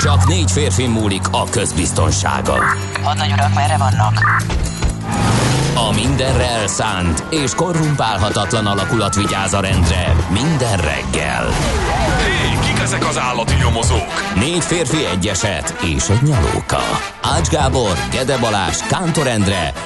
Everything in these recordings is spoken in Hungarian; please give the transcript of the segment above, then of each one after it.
Csak négy férfi múlik a közbiztonsága. Hadnagy urak, merre vannak? A mindenre elszánt és korrumpálhatatlan alakulat vigyáz a rendre minden reggel. Hé, kik ezek az állati nyomozók? Négy férfi egyeset és egy nyalóka. Ács Gábor, Gede Balázs, Kántor Endre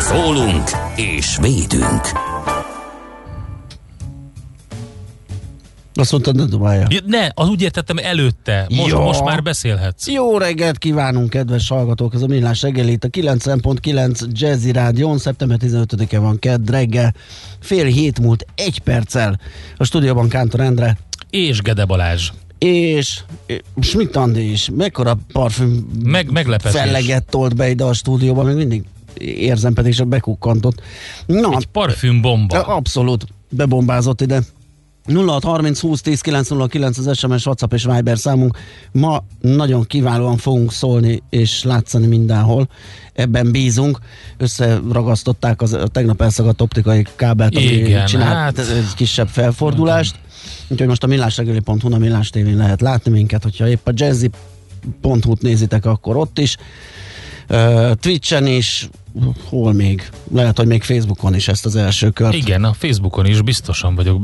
Szólunk és védünk. Azt mondtad, ne dobálja. Ja, Ne, az úgy értettem előtte. Most, Ja. most már beszélhetsz. Jó reggelt kívánunk, kedves hallgatók! Ez a Millás reggel itt a 90.9 Jazzy Rádion. Szeptember 15-e van kedd reggel. Fél hét múlt egy perccel. A stúdióban Kántor Endre És Gede Balázs. és Schmidt Andi is. Mekkora parfüm Meg, meglepetés. felleget tolt be ide a stúdióba, még mindig érzem pedig, csak bekukkantott. Na, Egy parfümbomba. Abszolút bebombázott ide. 0630 20 10 909 az SMS, WhatsApp és Viber számunk. Ma nagyon kiválóan fogunk szólni és látszani mindenhol. Ebben bízunk. Összeragasztották az, a tegnap elszagadt optikai kábelt, ami Igen, csinált hát- egy kisebb felfordulást. Úgyhogy most a millásregeli.hu, a Millás tévén lehet látni minket, hogyha épp a jazzy.hu-t nézitek, akkor ott is. Uh, Twitchen is, hol még? Lehet, hogy még Facebookon is ezt az első kört. Igen, a Facebookon is biztosan vagyok,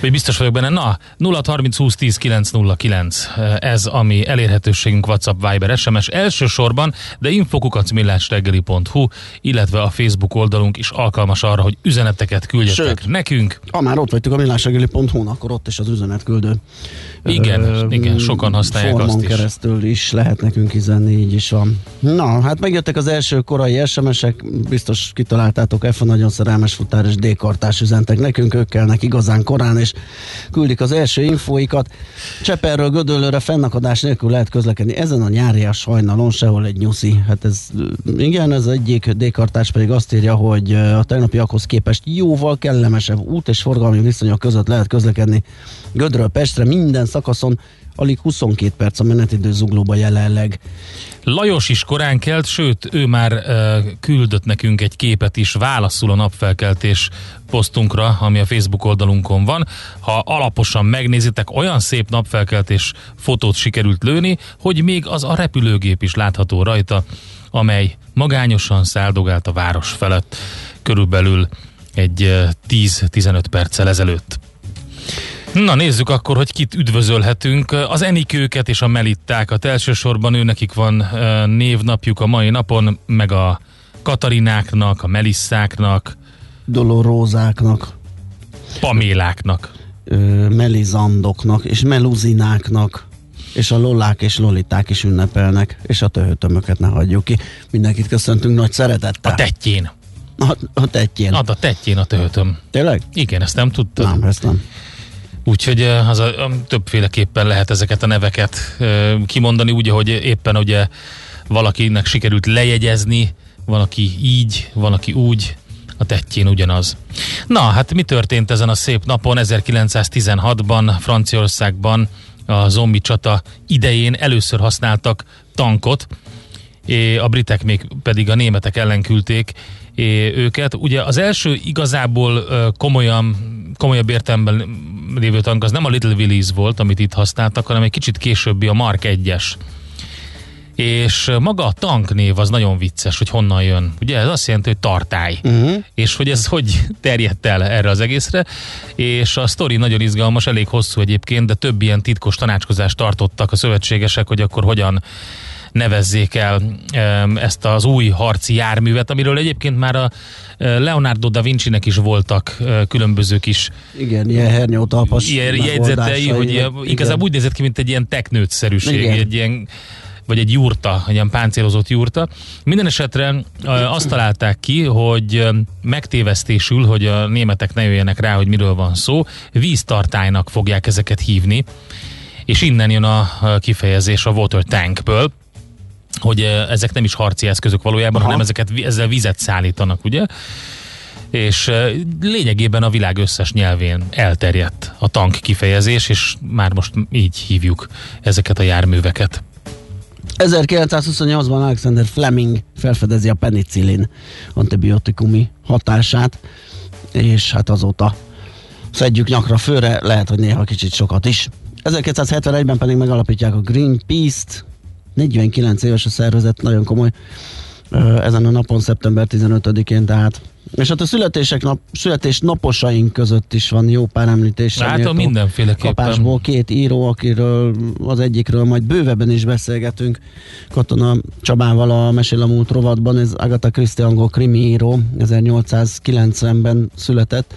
vagy biztos vagyok benne. Na, 0630 20 10 909, ez ami elérhetőségünk WhatsApp, Viber, SMS elsősorban, de infokukacmillásreggeli.hu, illetve a Facebook oldalunk is alkalmas arra, hogy üzeneteket küldjetek Sőt. nekünk. Ha már ott vagytok a millásregeli.hu-n, akkor ott is az üzenetküldő. Igen, igen, sokan használják azt is. keresztül is lehet nekünk üzenni, így is van. Na, hát megjöttek az első korai SMS-ek, biztos kitaláltátok, F nagyon szerelmes futár és D-kartás üzentek nekünk, ők kelnek igazán korán, és küldik az első infóikat. Cseperről Gödöllőre fennakadás nélkül lehet közlekedni. Ezen a nyárias sajnalon sehol egy nyuszi. Hát ez, igen, ez egyik D-kartás pedig azt írja, hogy a tegnapiakhoz képest jóval kellemesebb út és forgalmi viszonyok között lehet közlekedni Gödről Pestre minden szakaszon alig 22 perc a menetidő zuglóba jelenleg. Lajos is korán kelt, sőt, ő már uh, küldött nekünk egy képet is, válaszul a napfelkeltés posztunkra, ami a Facebook oldalunkon van. Ha alaposan megnézitek, olyan szép napfelkeltés fotót sikerült lőni, hogy még az a repülőgép is látható rajta, amely magányosan száldogált a város felett körülbelül egy uh, 10-15 perccel ezelőtt. Na nézzük akkor, hogy kit üdvözölhetünk. Az Enikőket és a Melittákat. Elsősorban ő nekik van névnapjuk a mai napon, meg a Katarináknak, a Melisszáknak, Dolorózáknak, Paméláknak. ö, melizandoknak és meluzináknak és a lollák és loliták is ünnepelnek, és a töhötömöket ne hagyjuk ki. Mindenkit köszöntünk nagy szeretettel. A tetjén. A, a tetjén. Ad a tetjén a töhötöm. Tényleg? Igen, ezt nem tudtad? Nem, ezt nem. Úgyhogy az a, többféleképpen lehet ezeket a neveket kimondani, úgy, hogy éppen ugye valakinek sikerült lejegyezni, valaki így, valaki úgy, a tettjén ugyanaz. Na, hát mi történt ezen a szép napon 1916-ban Franciaországban a zombi csata idején először használtak tankot, a britek még pedig a németek ellen küldték őket. Ugye az első igazából komolyan, komolyabb értelemben lévő tank az nem a Little Willis volt, amit itt használtak, hanem egy kicsit későbbi a Mark 1-es. És maga a tanknév az nagyon vicces, hogy honnan jön. Ugye ez azt jelenti, hogy tartály. Uh-huh. És hogy ez hogy terjedt el erre az egészre. És a sztori nagyon izgalmas, elég hosszú egyébként, de több ilyen titkos tanácskozást tartottak a szövetségesek, hogy akkor hogyan nevezzék el ezt az új harci járművet, amiről egyébként már a e, Leonardo da Vinci-nek is voltak e, különböző kis Igen, ilyen hernyótalpas ilyen jegyzetei, hogy ilyen, igazából úgy nézett ki, mint egy ilyen teknőtszerűség, Igen. egy ilyen vagy egy jurta, egy ilyen páncélozott jurta. Minden esetre ö, azt találták ki, hogy megtévesztésül, hogy a németek ne jöjjenek rá, hogy miről van szó, víztartálynak fogják ezeket hívni, és innen jön a kifejezés a water tankből, hogy ezek nem is harci eszközök valójában, Aha. hanem ezeket ezzel vizet szállítanak, ugye? és lényegében a világ összes nyelvén elterjedt a tank kifejezés, és már most így hívjuk ezeket a járműveket. 1928-ban Alexander Fleming felfedezi a penicillin antibiotikumi hatását, és hát azóta szedjük nyakra főre, lehet, hogy néha kicsit sokat is. 1971-ben pedig megalapítják a Greenpeace-t, 49 éves a szervezet, nagyon komoly ezen a napon, szeptember 15-én, tehát és hát a születések nap, születés naposaink között is van jó pár említés. Látom, mindenféleképpen. Kapásból két író, akiről az egyikről majd bővebben is beszélgetünk. Katona Csabával a Mesél a múlt rovatban, ez Agatha Christie angol krimi író, 1890-ben született.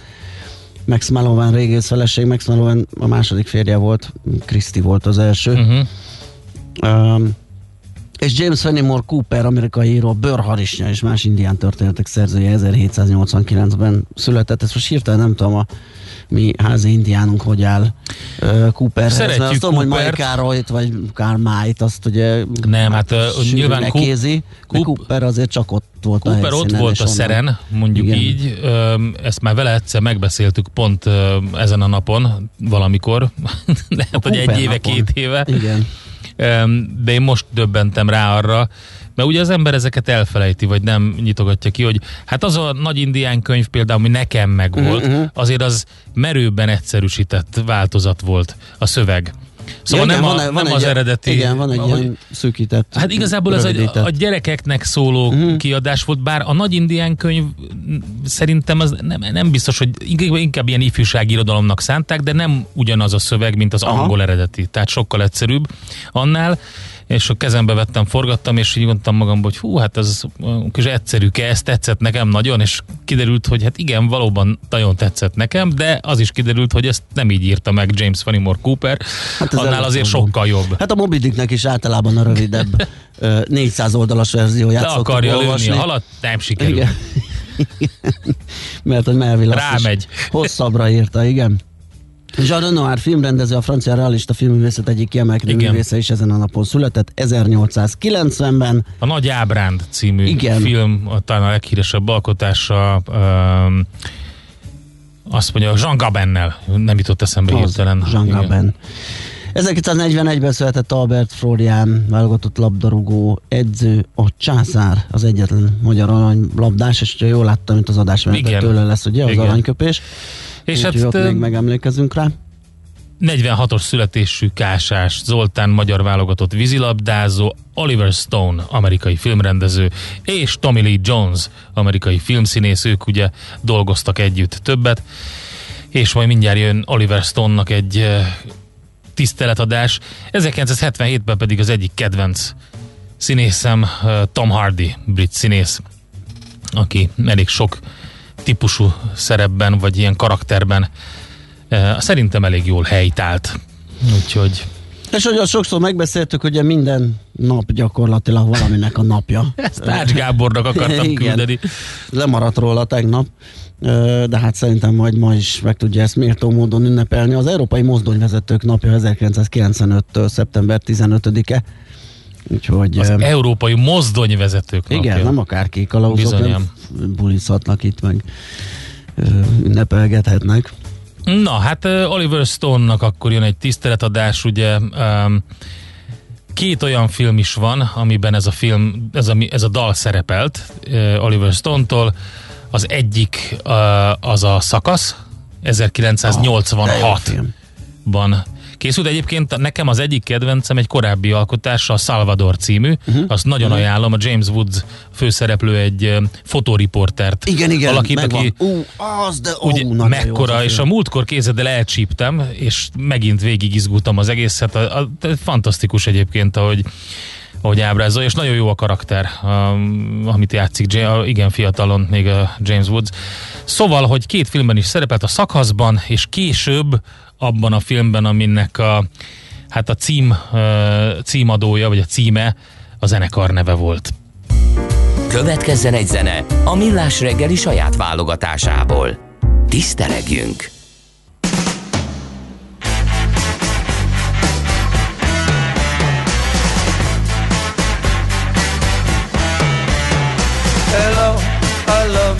Max Mallowan régész feleség, Max Mallowan a második férje volt, Christie volt az első. Uh-huh. Um, és James Fenimore Cooper, amerikai író, bőrharisnya és más indián történetek szerzője 1789-ben született. Ezt most hirtelen nem tudom, a mi házi indiánunk hogy áll uh, Cooperhez. Szeretjük azt tudom, hogy Mai. Károlyt, vagy Kármájt, azt ugye Nem, hát, sűrűn nyilván de Coop- Cooper azért csak ott volt a Cooper ott helyszínen, volt a szeren, mondjuk Igen. így. Ezt már vele egyszer megbeszéltük pont ezen a napon, valamikor. Lehet, hogy Cooper egy éve, napon. két éve. Igen. De én most döbbentem rá arra, mert ugye az ember ezeket elfelejti, vagy nem nyitogatja ki, hogy hát az a nagy indián könyv például, ami nekem megvolt, Mhm, azért az merőben egyszerűsített változat volt a szöveg. Szóval Ja, nem, igen, a, van, nem van az egy, eredeti... Igen, van egy ahogy- ilyen szűkített. Hát igazából ez a, a gyerekeknek szóló Mhm. kiadás volt, bár a nagy indián könyv m, szerintem az nem, nem biztos, hogy inkább, inkább ilyen ifjúsági irodalomnak szánták, de nem ugyanaz a szöveg, mint az Aha. angol eredeti. Tehát sokkal egyszerűbb annál, és a kezembe vettem, forgattam, és így mondtam magamban, hogy hú, hát ez kis egyszerűke, ez tetszett nekem nagyon, és kiderült, hogy hát igen, valóban nagyon tetszett nekem, de az is kiderült, hogy ezt nem így írta meg James Fenimore Cooper, Hát annál azért mondom. sokkal jobb. Hát a Moby Dicknek is általában a rövidebb ö, 400 oldalas verzióját Le akarja lőni a halat, nem sikerül. Igen. Mert hogy Melville Rámegy. Hosszabbra írta, igen. Jean Renoir filmrendező, a francia realista filmművészet egyik kiemelkedő Igen. művésze is ezen a napon született, 1890-ben. A Nagy Ábránd című Igen. film, talán a leghíresebb alkotása, um, azt mondja, Jean Gabennel, nem jutott eszembe Az, hirtelen. Jean Igen. Gabin. 1941-ben született Albert Florian, válogatott labdarúgó edző, a császár, az egyetlen magyar aranylabdás, és jól láttam, mint az adás Igen. tőle lesz, ugye, az Igen. aranyköpés. És hát ott még megemlékezünk rá. 46-os születésű Kásás Zoltán magyar válogatott vízilabdázó, Oliver Stone, amerikai filmrendező, és Tommy Lee Jones, amerikai filmszínész, ők ugye dolgoztak együtt többet, és majd mindjárt jön Oliver Stone-nak egy tiszteletadás. 1977-ben pedig az egyik kedvenc színészem Tom Hardy, brit színész, aki elég sok típusú szerepben, vagy ilyen karakterben szerintem elég jól helytált. Úgyhogy És hogy sokszor megbeszéltük, ugye minden nap gyakorlatilag valaminek a napja. ezt Ács Gábornak akartam Igen. küldeni. Lemaradt róla tegnap, de hát szerintem majd ma is meg tudja ezt méltó módon ünnepelni. Az Európai Mozdonyvezetők napja 1995-től szeptember 15-e. Úgyhogy Az ö, európai mozdonyvezetők igen, napja. nem akárki kalauzok, nem bulizhatnak itt, meg ünnepelgethetnek. Na, hát Oliver Stone-nak akkor jön egy tiszteletadás, ugye um, két olyan film is van, amiben ez a film, ez a, ez a dal szerepelt Oliver Stone-tól. Az egyik uh, az a szakasz, De jó 1986 film. ban készült. Egyébként nekem az egyik kedvencem egy korábbi alkotása, a Salvador című. Uh-huh. Azt nagyon uh-huh. ajánlom. A James Woods főszereplő egy fotóriportert Igen, igen, alakít, aki Ú, az, de ó, ugye nagyon jó mekkora, és a múltkor kézedel elcsíptem, és megint végig izgultam az egészet. A, a, a, fantasztikus egyébként, ahogy ahogy ábrázol, és nagyon jó a karakter, um, amit játszik, igen fiatalon még a James Woods. Szóval, hogy két filmben is szerepelt a szakaszban, és később abban a filmben, aminek a, hát a cím, uh, címadója, vagy a címe a zenekar neve volt. Következzen egy zene a Millás reggeli saját válogatásából. Tisztelegjünk!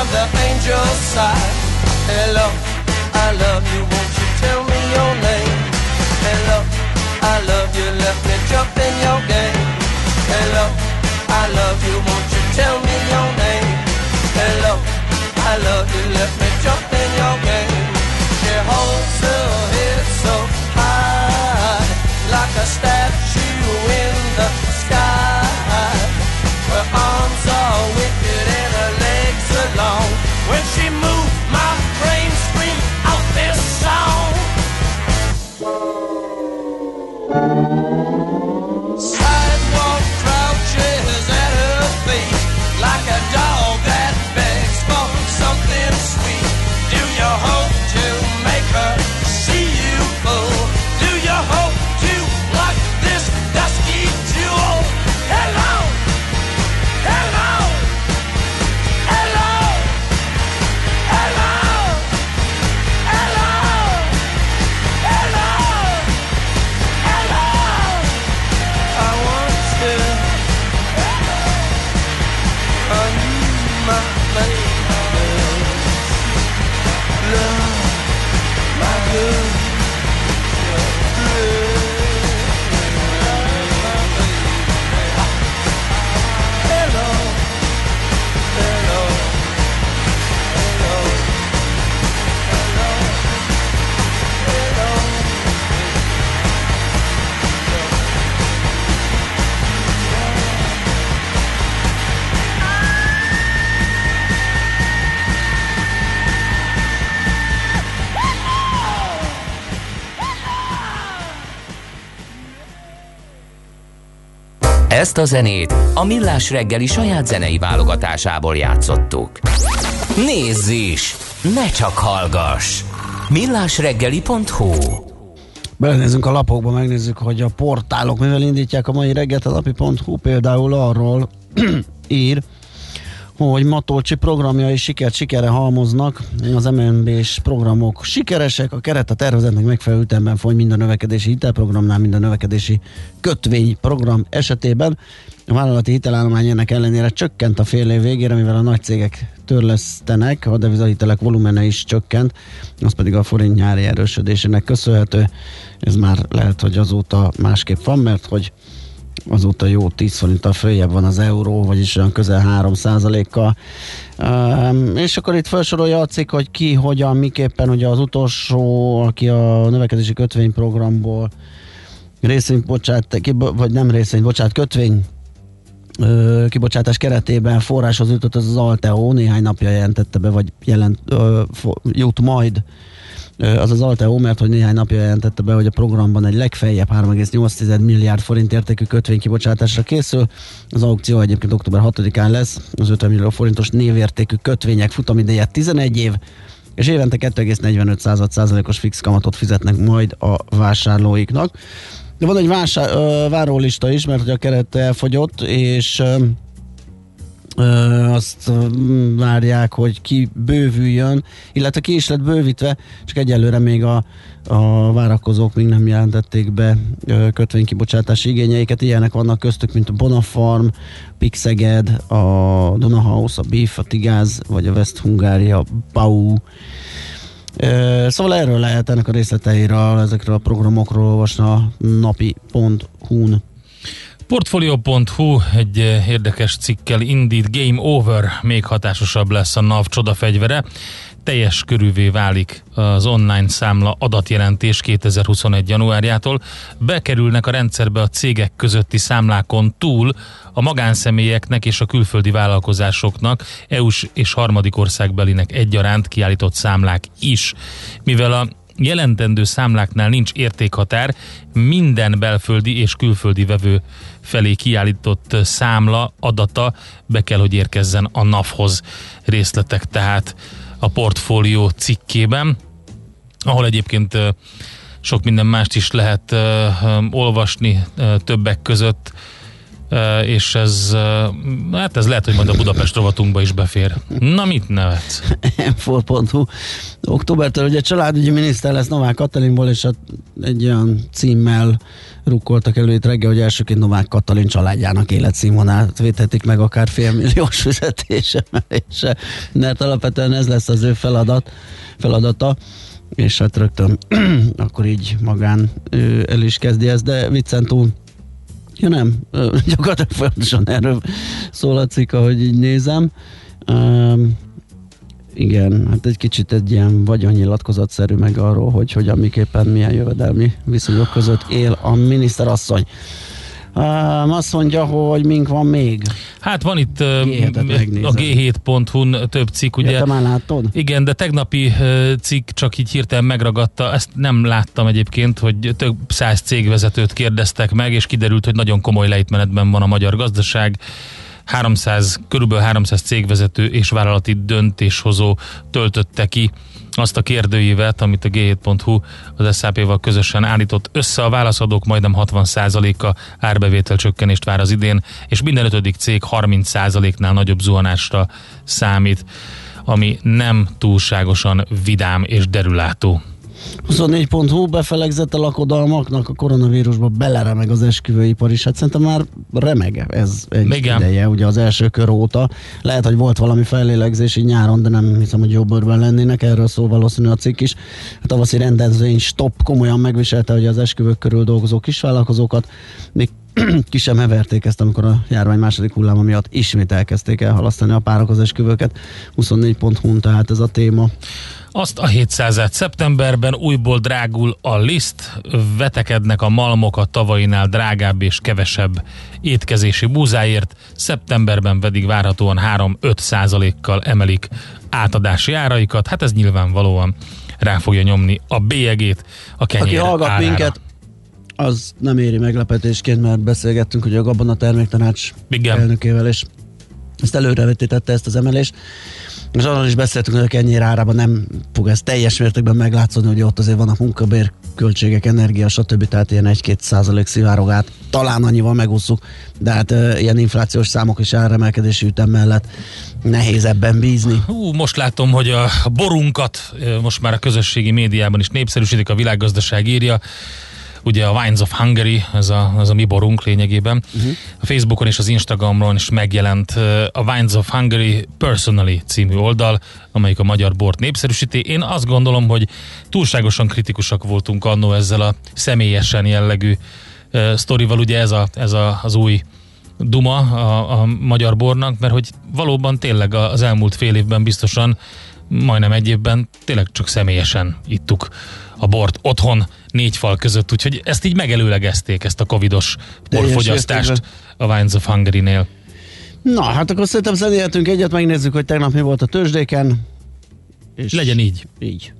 of the angels sigh? Hello, I love you, won't you tell me your name? Hello, I love you, let me jump in your game. Hello, I love you, won't you tell me your name? Hello, I love you, let me jump in your game. She holds her head so high, like a statue in the When she moves, my brain Ezt a zenét a Millás reggeli saját zenei válogatásából játszottuk. Nézz is! Ne csak hallgass! millásreggeli.hu Belenézzünk a lapokba, megnézzük, hogy a portálok mivel indítják a mai reggelt. A lapi.hu például arról ír, hogy Matolcsi programjai sikert sikerre halmoznak, az MNB-s programok sikeresek, a keret a tervezetnek megfelelő ütemben foly mind a növekedési hitelprogramnál, mind a növekedési kötvényprogram esetében. A vállalati hitelállomány ennek ellenére csökkent a fél év végére, mivel a nagy cégek törlesztenek, a devizahitelek volumene is csökkent, az pedig a forint nyári erősödésének köszönhető. Ez már lehet, hogy azóta másképp van, mert hogy azóta jó 10 forinttal följebb van az euró, vagyis olyan közel 3 kal és akkor itt felsorolja a cikk, hogy ki, hogyan, miképpen, ugye az utolsó, aki a növekedési kötvényprogramból részvény, bocsát, vagy nem részvény, bocsát, kötvény kibocsátás keretében forráshoz jutott az az Alteo, néhány napja jelentette be, vagy jelent, jut majd az az Alteo, mert hogy néhány napja jelentette be, hogy a programban egy legfeljebb 3,8 milliárd forint értékű kötvény kibocsátásra készül. Az aukció egyébként október 6-án lesz, az 50 millió forintos névértékű kötvények futamideje 11 év, és évente 2,45 százalékos fix kamatot fizetnek majd a vásárlóiknak. De van egy vásár, ö, várólista is, mert hogy a keret elfogyott, és azt várják, hogy ki bővüljön, illetve ki is lett bővítve, csak egyelőre még a, a várakozók még nem jelentették be kötvénykibocsátási igényeiket. Ilyenek vannak köztük, mint a Bonafarm, Pixeged, a Donahouse, a Beef, a Tigáz, vagy a West Hungária, Bau. Szóval erről lehet ennek a részleteiről, ezekről a programokról olvasni a napi.hu-n. Portfolio.hu egy eh, érdekes cikkel Indeed Game Over még hatásosabb lesz a NAV csodafegyvere. Teljes körűvé válik az online számla adatjelentés 2021. januárjától. Bekerülnek a rendszerbe a cégek közötti számlákon túl a magánszemélyeknek és a külföldi vállalkozásoknak, EU-s és harmadik országbelinek egyaránt kiállított számlák is. Mivel a jelentendő számláknál nincs értékhatár, minden belföldi és külföldi vevő felé kiállított számla adata be kell, hogy érkezzen a NAV-hoz részletek tehát a portfólió cikkében, ahol egyébként sok minden mást is lehet olvasni többek között, és ez, hát ez lehet, hogy majd a Budapest rovatunkba is befér. Na, mit nevetsz? M4.hu. Októbertől ugye családügyi miniszter lesz Novák Katalinból, és hát egy olyan címmel rukkoltak elő itt reggel, hogy elsőként Novák Katalin családjának életszínvonalát védhetik meg akár félmilliós fizetésemelése, mert alapvetően ez lesz az ő feladat, feladata és hát rögtön akkor így magán ő el is kezdi ezt, de viccen túl Ja nem, gyakorlatilag folyamatosan erről szól a cikk, ahogy így nézem. Um, igen, hát egy kicsit egy ilyen vagyonnyilatkozatszerű meg arról, hogy hogyan miképpen milyen jövedelmi viszonyok között él a miniszterasszony. Um, azt mondja, hogy mink van még. Hát van itt uh, G7-et megnézem. a g7.hu-n több cikk, ugye? Ugye? Te már láttad? Igen, de tegnapi cikk csak így hirtelen megragadta, ezt nem láttam egyébként, hogy több száz cégvezetőt kérdeztek meg, és kiderült, hogy nagyon komoly lejtmenetben van a magyar gazdaság. 300, körülbelül 300 cégvezető és vállalati döntéshozó töltötte ki azt a kérdőívet, amit a G7.hu az SAP-val közösen állított össze. A válaszadók majdnem 60%-a árbevétel csökkenést vár az idén, és minden ötödik cég 30%-nál nagyobb zuhanásra számít, ami nem túlságosan vidám és derülátó. 24.hu befelegzett a lakodalmaknak, a koronavírusba beleremeg az esküvőipar is. Hát szerintem már remeg ez egy Igen. ideje, ugye az első kör óta. Lehet, hogy volt valami fellélegzés így nyáron, de nem hiszem, hogy jobb bőrben lennének. Erről szól valószínű a cikk is. A tavaszi rendezvény stop komolyan megviselte, hogy az esküvők körül dolgozó kisvállalkozókat. Még ki sem heverték ezt, amikor a járvány második hulláma miatt ismét elkezdték elhalasztani a párok az esküvőket. 24.hu tehát ez a téma. Azt a 700 szeptemberben újból drágul a liszt, vetekednek a malmok a tavainál drágább és kevesebb étkezési búzáért, szeptemberben pedig várhatóan 3-5 százalékkal emelik átadási áraikat, hát ez nyilvánvalóan rá fogja nyomni a bélyegét a kenyér Aki hallgat árára. minket, az nem éri meglepetésként, mert beszélgettünk ugye a Gabona Terméktanács Igen. elnökével, és ezt előrevetítette ezt az emelést. És arról is beszéltünk, hogy kenyér árában nem fog ez teljes mértékben meglátszódni, hogy ott azért vannak munkabér, költségek, energia, stb. Tehát ilyen 1-2 százalék szivárog át. Talán annyival megúszuk, de hát e, ilyen inflációs számok és áremelkedési ütem mellett nehéz ebben bízni. Hú, most látom, hogy a borunkat most már a közösségi médiában is népszerűsítik, a világgazdaság írja. Ugye a Wines of Hungary, ez a, az a mi borunk lényegében. Uh-huh. A Facebookon és az Instagramon is megjelent a Wines of Hungary Personally című oldal, amelyik a magyar bort népszerűsíti. Én azt gondolom, hogy túlságosan kritikusak voltunk annó ezzel a személyesen jellegű ö, sztorival. Ugye ez, a, ez a, az új duma a, a magyar bornak, mert hogy valóban tényleg az elmúlt fél évben biztosan, majdnem egy évben tényleg csak személyesen ittuk a bort otthon, négy fal között, úgyhogy ezt így megelőlegezték, ezt a covidos borfogyasztást a Wines of Hungary-nél. Na, hát akkor szerintem zenélhetünk egyet, megnézzük, hogy tegnap mi volt a tőzsdéken. És Legyen így. így.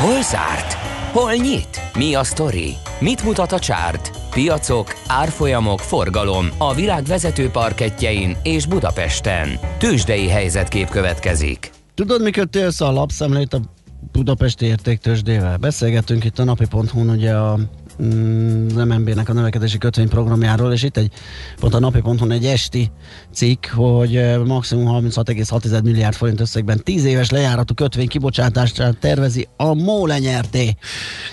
Hol zárt? Hol nyit? Mi a sztori? Mit mutat a csárt? Piacok, árfolyamok, forgalom a világ vezető parketjein és Budapesten. Tősdei helyzetkép következik. Tudod, mikor télsz a lapszemlét a Budapesti értéktősdével? Beszélgettünk itt a napi.hu-n ugye a az MNB-nek a növekedési kötvényprogramjáról, és itt egy, pont a napi.hu egy esti cikk, hogy maximum 36,6 milliárd forint összegben 10 éves lejáratú kötvény kibocsátását tervezi a MOL lenyerté.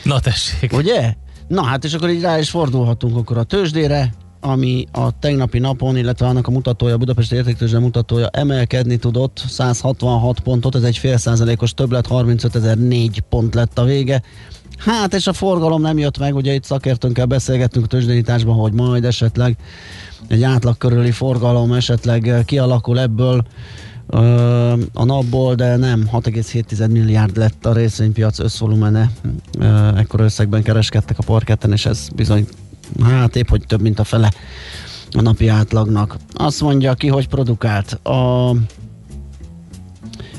Na tessék. Ugye? Na hát, és akkor így rá is fordulhatunk akkor a tőzsdére, ami a tegnapi napon, illetve annak a mutatója, a Budapesti Értéktőzsde mutatója emelkedni tudott, 166 pontot, ez egy fél százalékos többlet, 35.004 pont lett a vége. Hát, és a forgalom nem jött meg, ugye itt szakértőnkkel beszélgettünk a tőzsdényításban, hogy majd esetleg egy átlag körüli forgalom esetleg kialakul ebből ö, a napból, de nem, 6,7 milliárd lett a részvénypiac összvolumene, ö, ekkor összegben kereskedtek a parketten, és ez bizony, hát épp, hogy több, mint a fele a napi átlagnak. Azt mondja ki, hogy produkált. A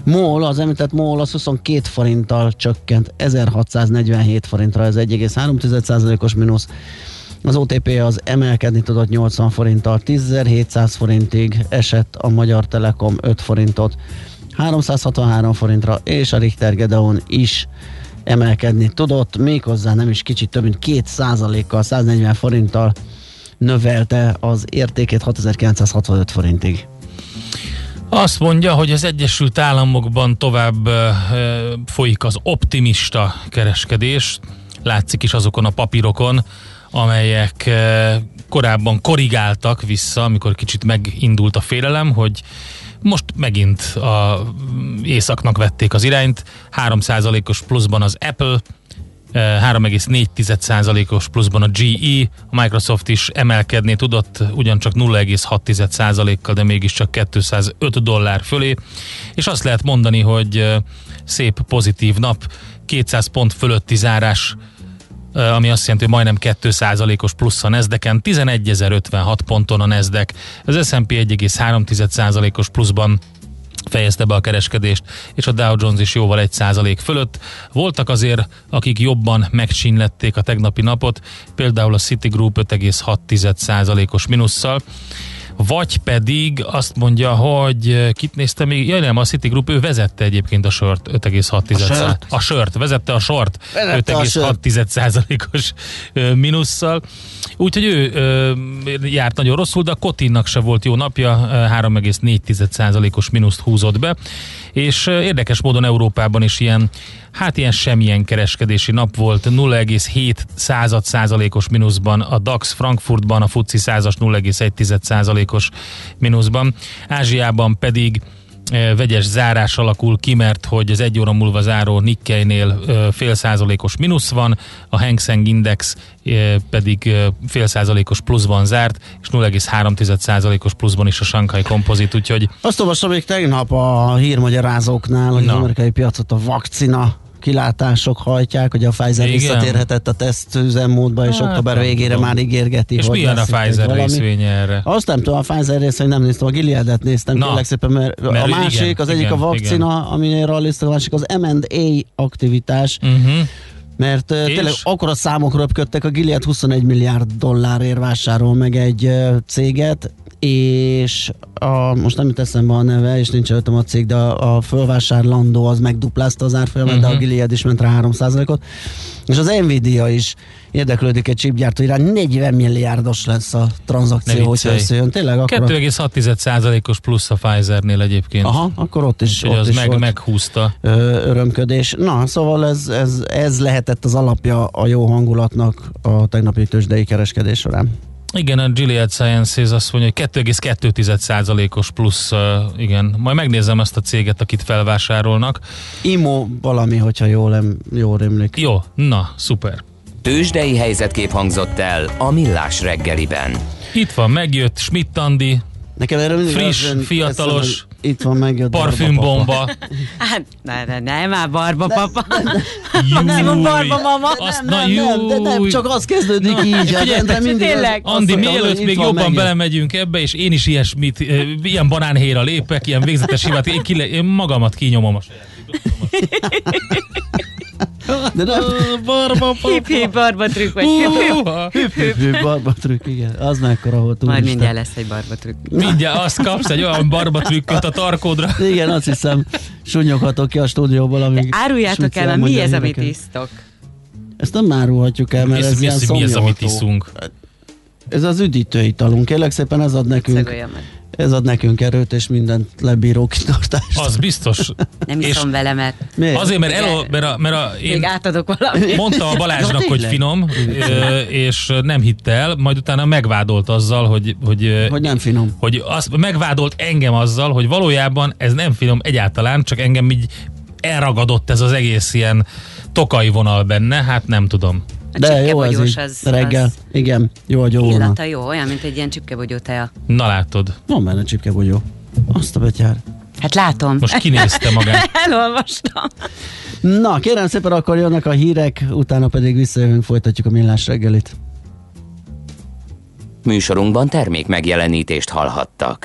MOL, az említett MOL az 22 forinttal csökkent 1647 forintra, ez 1,3%-os mínusz. Az OTP az emelkedni tudott 80 forinttal, 10.700 forintig esett a Magyar Telekom 5 forintot, 363 forintra, és a Richter Gedeon is emelkedni tudott, méghozzá nem is kicsit több mint 2 kal 140 forinttal növelte az értékét 6965 forintig. Azt mondja, hogy az Egyesült Államokban tovább folyik az optimista kereskedés. Látszik is azokon a papírokon, amelyek korábban korrigáltak vissza, amikor kicsit megindult a félelem, hogy most megint a északnak vették az irányt. 3%-os pluszban az Apple, 3,4%-os pluszban a GE, a Microsoft is emelkedni tudott, ugyancsak 0,6%-kal, de mégiscsak 205 dollár fölé, és azt lehet mondani, hogy szép pozitív nap, 200 pont fölötti zárás, ami azt jelenti, hogy majdnem 2%-os plusz a Nasdaq-en, 11.056 ponton a Nasdaq, az S&P 1,3%-os pluszban fejezte be a kereskedést, és a Dow Jones is jóval egy százalék fölött. Voltak azért, akik jobban megcsínlették a tegnapi napot, például a Citigroup 5,6 százalékos minusszal, vagy pedig azt mondja, hogy kit nézte még, jaj nem, a Citigroup, ő vezette egyébként a sört 5,6 A sört? a sört, vezette a sort Vezette a sört. 5,6 százalékos minusszal. Úgyhogy ő ö, járt nagyon rosszul, de a Kotinnak se volt jó napja, ö, 3,4 százalékos mínuszt húzott be, és érdekes módon Európában is ilyen, hát ilyen semmilyen kereskedési nap volt, 0,7 század százalékos mínuszban a DAX Frankfurtban, a FUCI 100-as 0,1 százalékos mínuszban, Ázsiában pedig vegyes zárás alakul ki, mert hogy az egy óra múlva záró Nikkeinél fél százalékos mínusz van, a Hang Seng Index pedig fél százalékos pluszban zárt, és 0,3 százalékos pluszban is a Shanghai Composite, úgyhogy Azt olvastam még tegnap a hírmagyarázóknál, hogy Na. az amerikai piacot a vakcina kilátások hajtják, hogy a Pfizer Igen. visszatérhetett a teszt üzemmódba, és Hát, október végére tudom. már ígérgeti, és hogy milyen a Pfizer valami. részvénye erre? Azt nem tudom, a Pfizer részvény nem néztem, a Gileadet néztem, Na. kérlek szépen, mert, Mert a másik, igen, az egyik igen, a vakcina, aminél ralliztak, a másik az M&A aktivitás, Uh-huh. mert És? tényleg akkora számok röpködtek, a Gilead 21 milliárd dollárért vásárol meg egy céget, és a, most nem jut eszembe a neve, és nincs előttem a cég, de a, a fölvásárlandó az megduplázta az árfolyamat, uh-huh. de a Mhm. Gilead is ment rá 3%-ot. És az Nvidia is érdeklődik egy chipgyártó irány, 40 milliárdos lesz a tranzakció, hogyha összejön. Tényleg akkor... 2,6 százalékos plusz a Pfizernél egyébként. Aha, akkor ott is, ott az is meg, volt meghúzta. örömködés. Na, szóval ez, ez, ez lehetett az alapja a jó hangulatnak a tegnapi tőzsdei kereskedés során. Igen, a Gilead Sciences azt mondja, hogy 2,2 százalékos plusz, igen. Majd megnézem ezt a céget, akit felvásárolnak. Imo valami, hogyha jól, em, jól rémlik. Jó, na, szuper. Tősdei helyzetkép hangzott el a Millás reggeliben. Itt van, megjött Schmidt Andi, Nekem mindig Friss, az fiatalos, hogy Itt van megjött parfümbomba. Hát, ne, ne, ne, már barba papa. Júj. Maximum barba mama. Azt, Nem, nem, nem, de nem, csak az kezdődik Na, így. hát figyelj, de mindig tényleg. Andi, mielőtt még jobban belemegyünk ebbe, és én is ilyesmit, ilyen banánhéra lépek, ilyen végzetes hibát, én, én magamat kinyomom a saját. De nem. Barba Hip, hip, barba trükk, vagy hip, hip. Hüp, hüp, barba trükk, igen. Az mekkora volt. Majd mindjárt lesz egy barba trükk. Mindjárt azt kapsz egy olyan barba trükköt a tarkódra. Igen, azt hiszem, sunyoghatok ki a stúdióból, amíg... Áruljátok Smici el, mi ez, amit isztok? Ezt nem árulhatjuk el, mert Mi ez, az, mi ilyen az, mi az, amit iszunk? Ez az üdítőitalunk. Kérlek szépen ez ad nekünk, Szögölje meg. Ez ad nekünk erőt és mindent lebíró kitartást. Az biztos. Nem És iszom vele, mert Miért? Azért, mert, elo, mert, a, mert a, még én átadok valamit. mondta a Balázsnak, hogy finom, és nem hitte el, majd utána megvádolt azzal, hogy, hogy, Hogy nem finom. hogy azt megvádolt engem azzal, hogy valójában ez nem finom egyáltalán, csak engem így elragadott ez az egész ilyen tokai vonal benne, hát nem tudom. A De jó ez csipkebogyós így. az, Reggel. az Igen, jó, hogy jó volna. illata jó, olyan, mint egy ilyen csipkebogyó tea. Na látod, Van benne csipkebogyó. Azt a betyár. Hát látom. most kinézte magát. Elolvastam. Na, kérem szépen, akkor jönnek a hírek, utána pedig visszajövünk, folytatjuk a millás reggelit. Műsorunkban termék megjelenítést hallhattak.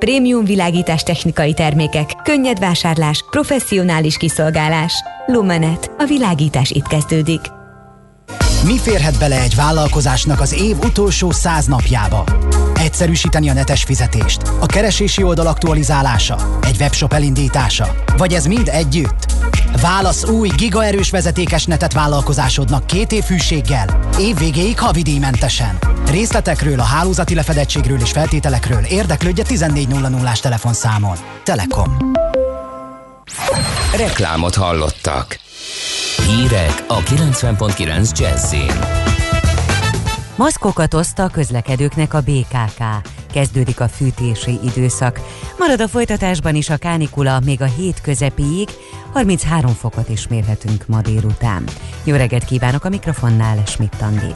Prémium világítás technikai termékek, könnyed vásárlás, professzionális kiszolgálás. Lumenet. A világítás itt kezdődik. Mi férhet bele egy vállalkozásnak az év utolsó száz napjába? Egyszerűsíteni a netes fizetést, a keresési oldal aktualizálása, egy webshop elindítása, vagy ez mind együtt? Válasz új gigaerős vezetékes netet vállalkozásodnak két év fűséggel, év végéig havidíjmentesen. Részletekről, a hálózati lefedettségről és feltételekről érdeklődje 1400-ás telefonszámon. Telekom. Reklámot hallottak. Hírek a 90.9 Jazzin. Maszkokat oszta a közlekedőknek a BKK. Kezdődik a fűtési időszak. Marad a folytatásban is a kánikula még a hét közepéig, 33 fokot is mérhetünk ma délután. Jó reggelt kívánok a mikrofonnál, Schmidt Andi.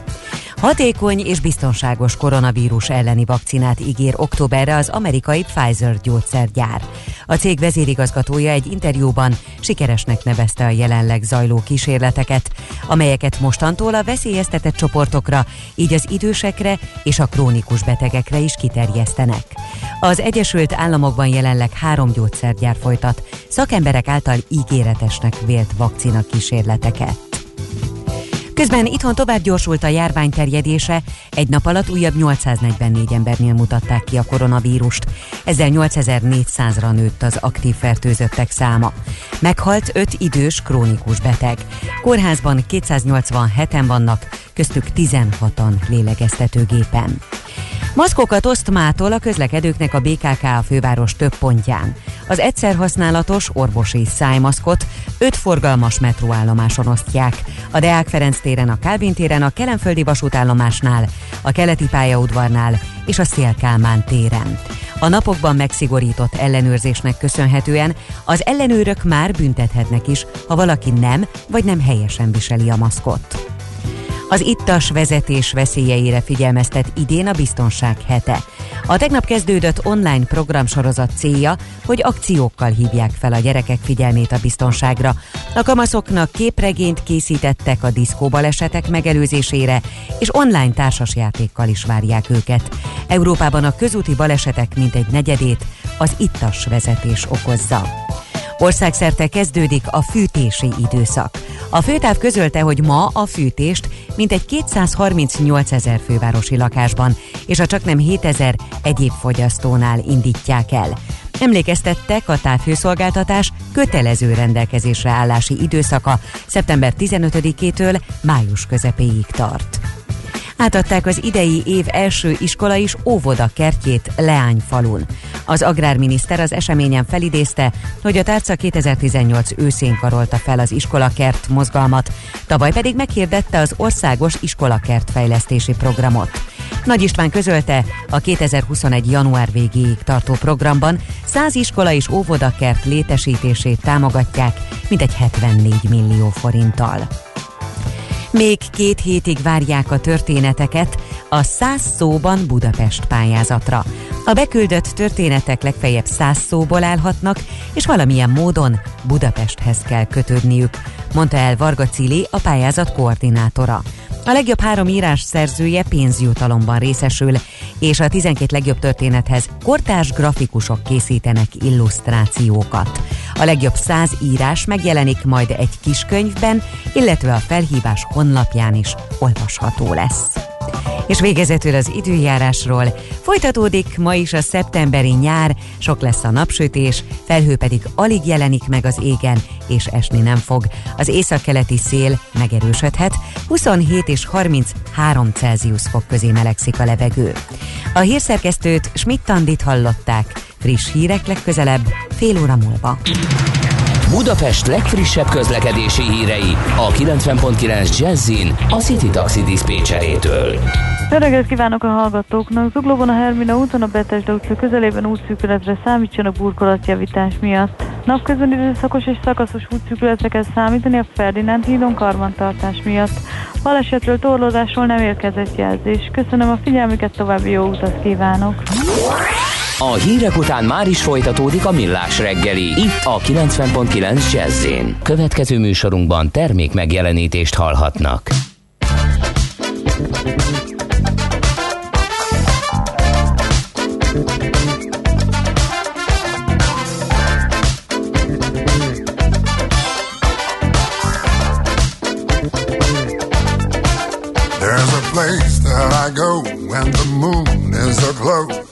Hatékony és biztonságos koronavírus elleni vakcinát ígér októberre az amerikai Pfizer gyógyszergyár. A cég vezérigazgatója egy interjúban sikeresnek nevezte a jelenleg zajló kísérleteket, amelyeket mostantól a veszélyeztetett csoportokra, így az idősekre és a krónikus betegekre is kiterjesztenek. Az Egyesült Államokban jelenleg három gyógyszergyár folytat szakemberek által ígéretesnek vélt vakcina kísérleteket. Közben itthon tovább gyorsult a járvány terjedése, egy nap alatt újabb 844 embernél mutatták ki a koronavírust, ezzel 8400-ra nőtt az aktív fertőzöttek száma. Meghalt 5 idős krónikus beteg. Kórházban 287-en vannak, köztük 16-an lélegeztetőgépen. Maszkokat oszt mától a közlekedőknek a BKK a főváros több pontján. Az egyszer használatos orvosi szájmaszkot öt forgalmas metróállomáson osztják. A Deák Ferenc téren, a Kálvin téren, a Kelenföldi vasútállomásnál, a Keleti pályaudvarnál és a Szélkálmán téren. A napokban megszigorított ellenőrzésnek köszönhetően az ellenőrök már büntethetnek is, ha valaki nem vagy nem helyesen viseli a maszkot. Az ittas vezetés veszélyeire figyelmeztet idén a Biztonság hete. A tegnap kezdődött online programsorozat célja, hogy akciókkal hívják fel a gyerekek figyelmét a biztonságra. A kamaszoknak képregényt készítettek a diszkóbalesetek megelőzésére, és online társasjátékkal is várják őket. Európában a közúti balesetek mintegy negyedét az ittas vezetés okozza. Országszerte kezdődik a fűtési időszak. A főtáv közölte, hogy ma a fűtést mintegy 238 ezer fővárosi lakásban és a csaknem 7 ezer egyéb fogyasztónál indítják el. Emlékeztettek, a távhőszolgáltatás kötelező rendelkezésre állási időszaka szeptember 15-től május közepéig tart. Átadták az idei év első iskola és óvoda kertjét Leányfalun. Az agrárminiszter az eseményen felidézte, hogy a tárca 2018 őszén karolta fel az iskolakert mozgalmat, tavaly pedig meghirdette az országos iskolakert fejlesztési programot. Nagy István közölte, a 2021. január végéig tartó programban 100 iskola és óvodakert létesítését támogatják, mintegy 74 millió forinttal. Még két hétig várják a történeteket a 100 szóban Budapest pályázatra. A beküldött történetek legfeljebb 100 szóból állhatnak, és valamilyen módon Budapesthez kell kötődniük, mondta el Varga Cili, a pályázat koordinátora. A legjobb három írás szerzője pénzjutalomban részesül, és a 12 legjobb történethez kortárs grafikusok készítenek illusztrációkat. A legjobb száz írás megjelenik majd egy kiskönyvben, illetve a felhívás honlapján is olvasható lesz. És végezetül az időjárásról. Folytatódik ma is a szeptemberi nyár, sok lesz a napsütés, felhő pedig alig jelenik meg az égen, és esni nem fog. Az északkeleti szél megerősödhet, 27 és 33 Celsius fok közé melegszik a levegő. A hírszerkesztőt Schmidt-Tandit hallották. Friss hírek legközelebb, fél óra múlva. Budapest legfrissebb közlekedési hírei a 90.9 Jazzin a City Taxi Dispécsejétől. Jó reggelt kívánok a hallgatóknak! Zuglóban a Hermina úton a Betesda utca közelében útszűkületre számítson a burkolatjavítás miatt. Napközben időszakos és szakaszos útszűkületre kell számítani a Ferdinánd hídon karbantartás miatt. Balesetről, torlódásról nem érkezett jelzés. Köszönöm a figyelmüket, további jó utat kívánok! A hírek után már is folytatódik a millás reggeli, itt a 90.9 jazz Következő műsorunkban termék megjelenítést hallhatnak. There's a place that I go when the moon is aglow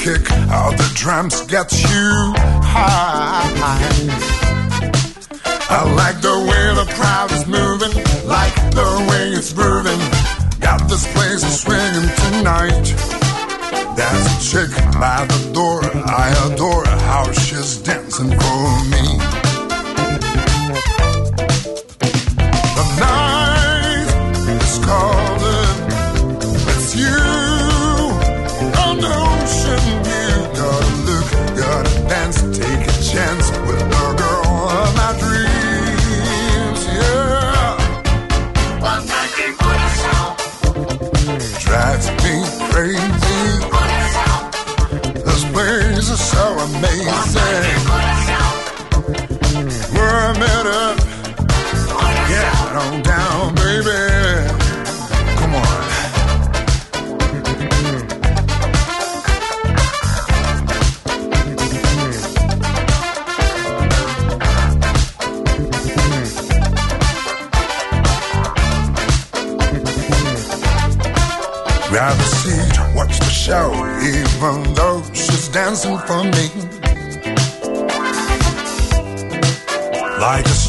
kick of the drums gets you high. I like the way the crowd is moving, like the way it's grooving. Got this place swinging tonight. There's a chick by the door, I adore how she's dancing for me. The night is calling, answers.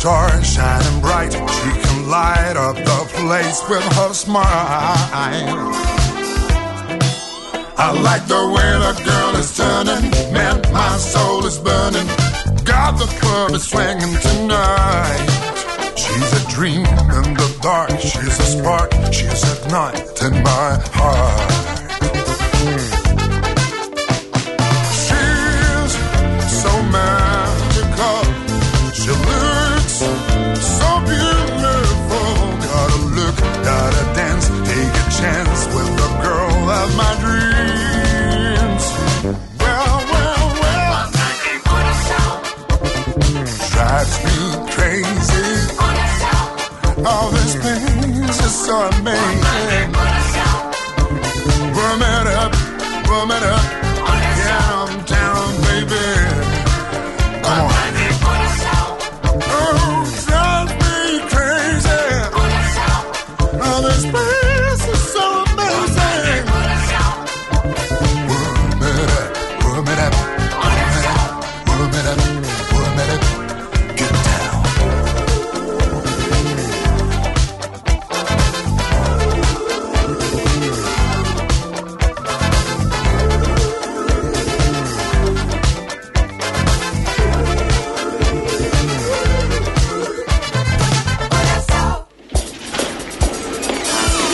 Star shining bright, she can light up the place with her smile. I like the way the girl is turning, man, my soul is burning. God, the club is swinging tonight. She's a dream in the dark, she's a spark, she's a night in my heart.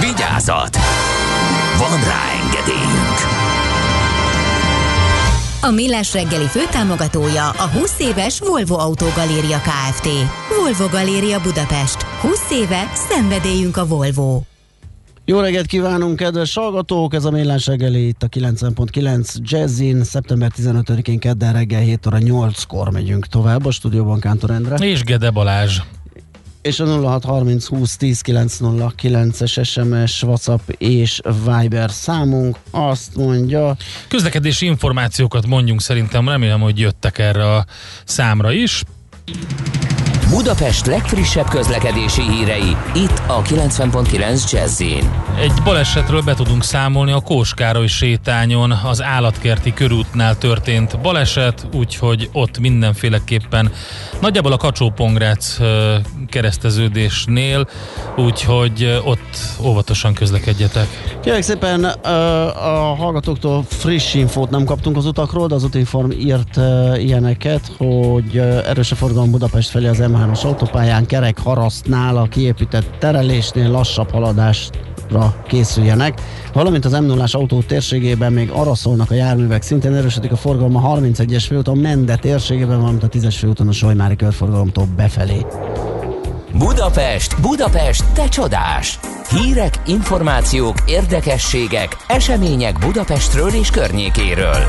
Vigyázat! Van rá engedélyünk! A Millás reggeli főtámogatója a 20 éves Volvo Autogaléria Kft. Volvo Galéria Budapest. 20 éve szenvedélyünk a Volvo. Jó reggelt kívánunk, kedves hallgatók! Ez a Millás reggeli itt a 90.9 Jazzin. Szeptember 15-én kedden reggel 7 óra 8-kor megyünk tovább a stúdióban Kántor Endre. És Gede Balázs. És a 0630 20 10 909-es SMS, WhatsApp és Viber számunk azt mondja... Közlekedési információkat mondjunk szerintem, remélem, hogy jöttek erre a számra is. Budapest legfrissebb közlekedési hírei, itt a 90.9 jazz Egy balesetről be tudunk számolni a Kóskároly sétányon, az állatkerti körútnál történt baleset, úgyhogy ott mindenféleképpen nagyjából a kacsó kereszteződésnél, úgyhogy ott óvatosan közlekedjetek. Kérlek szépen a hallgatóktól friss infót nem kaptunk az utakról, de az Utinform írt ilyeneket, hogy erős a forgalom Budapest felé az M3-as autópályán kerek harasztnál a kiépített terelésnél lassabb haladásra készüljenek, valamint az m 0 autó térségében még arra szólnak a járművek, szintén erősödik a forgalom a 31-es főúton Mende térségében, valamint a 10-es főúton a Solymári körforgalomtól befelé. Budapest, Budapest, te csodás! Hírek, információk, érdekességek, események Budapestről és környékéről.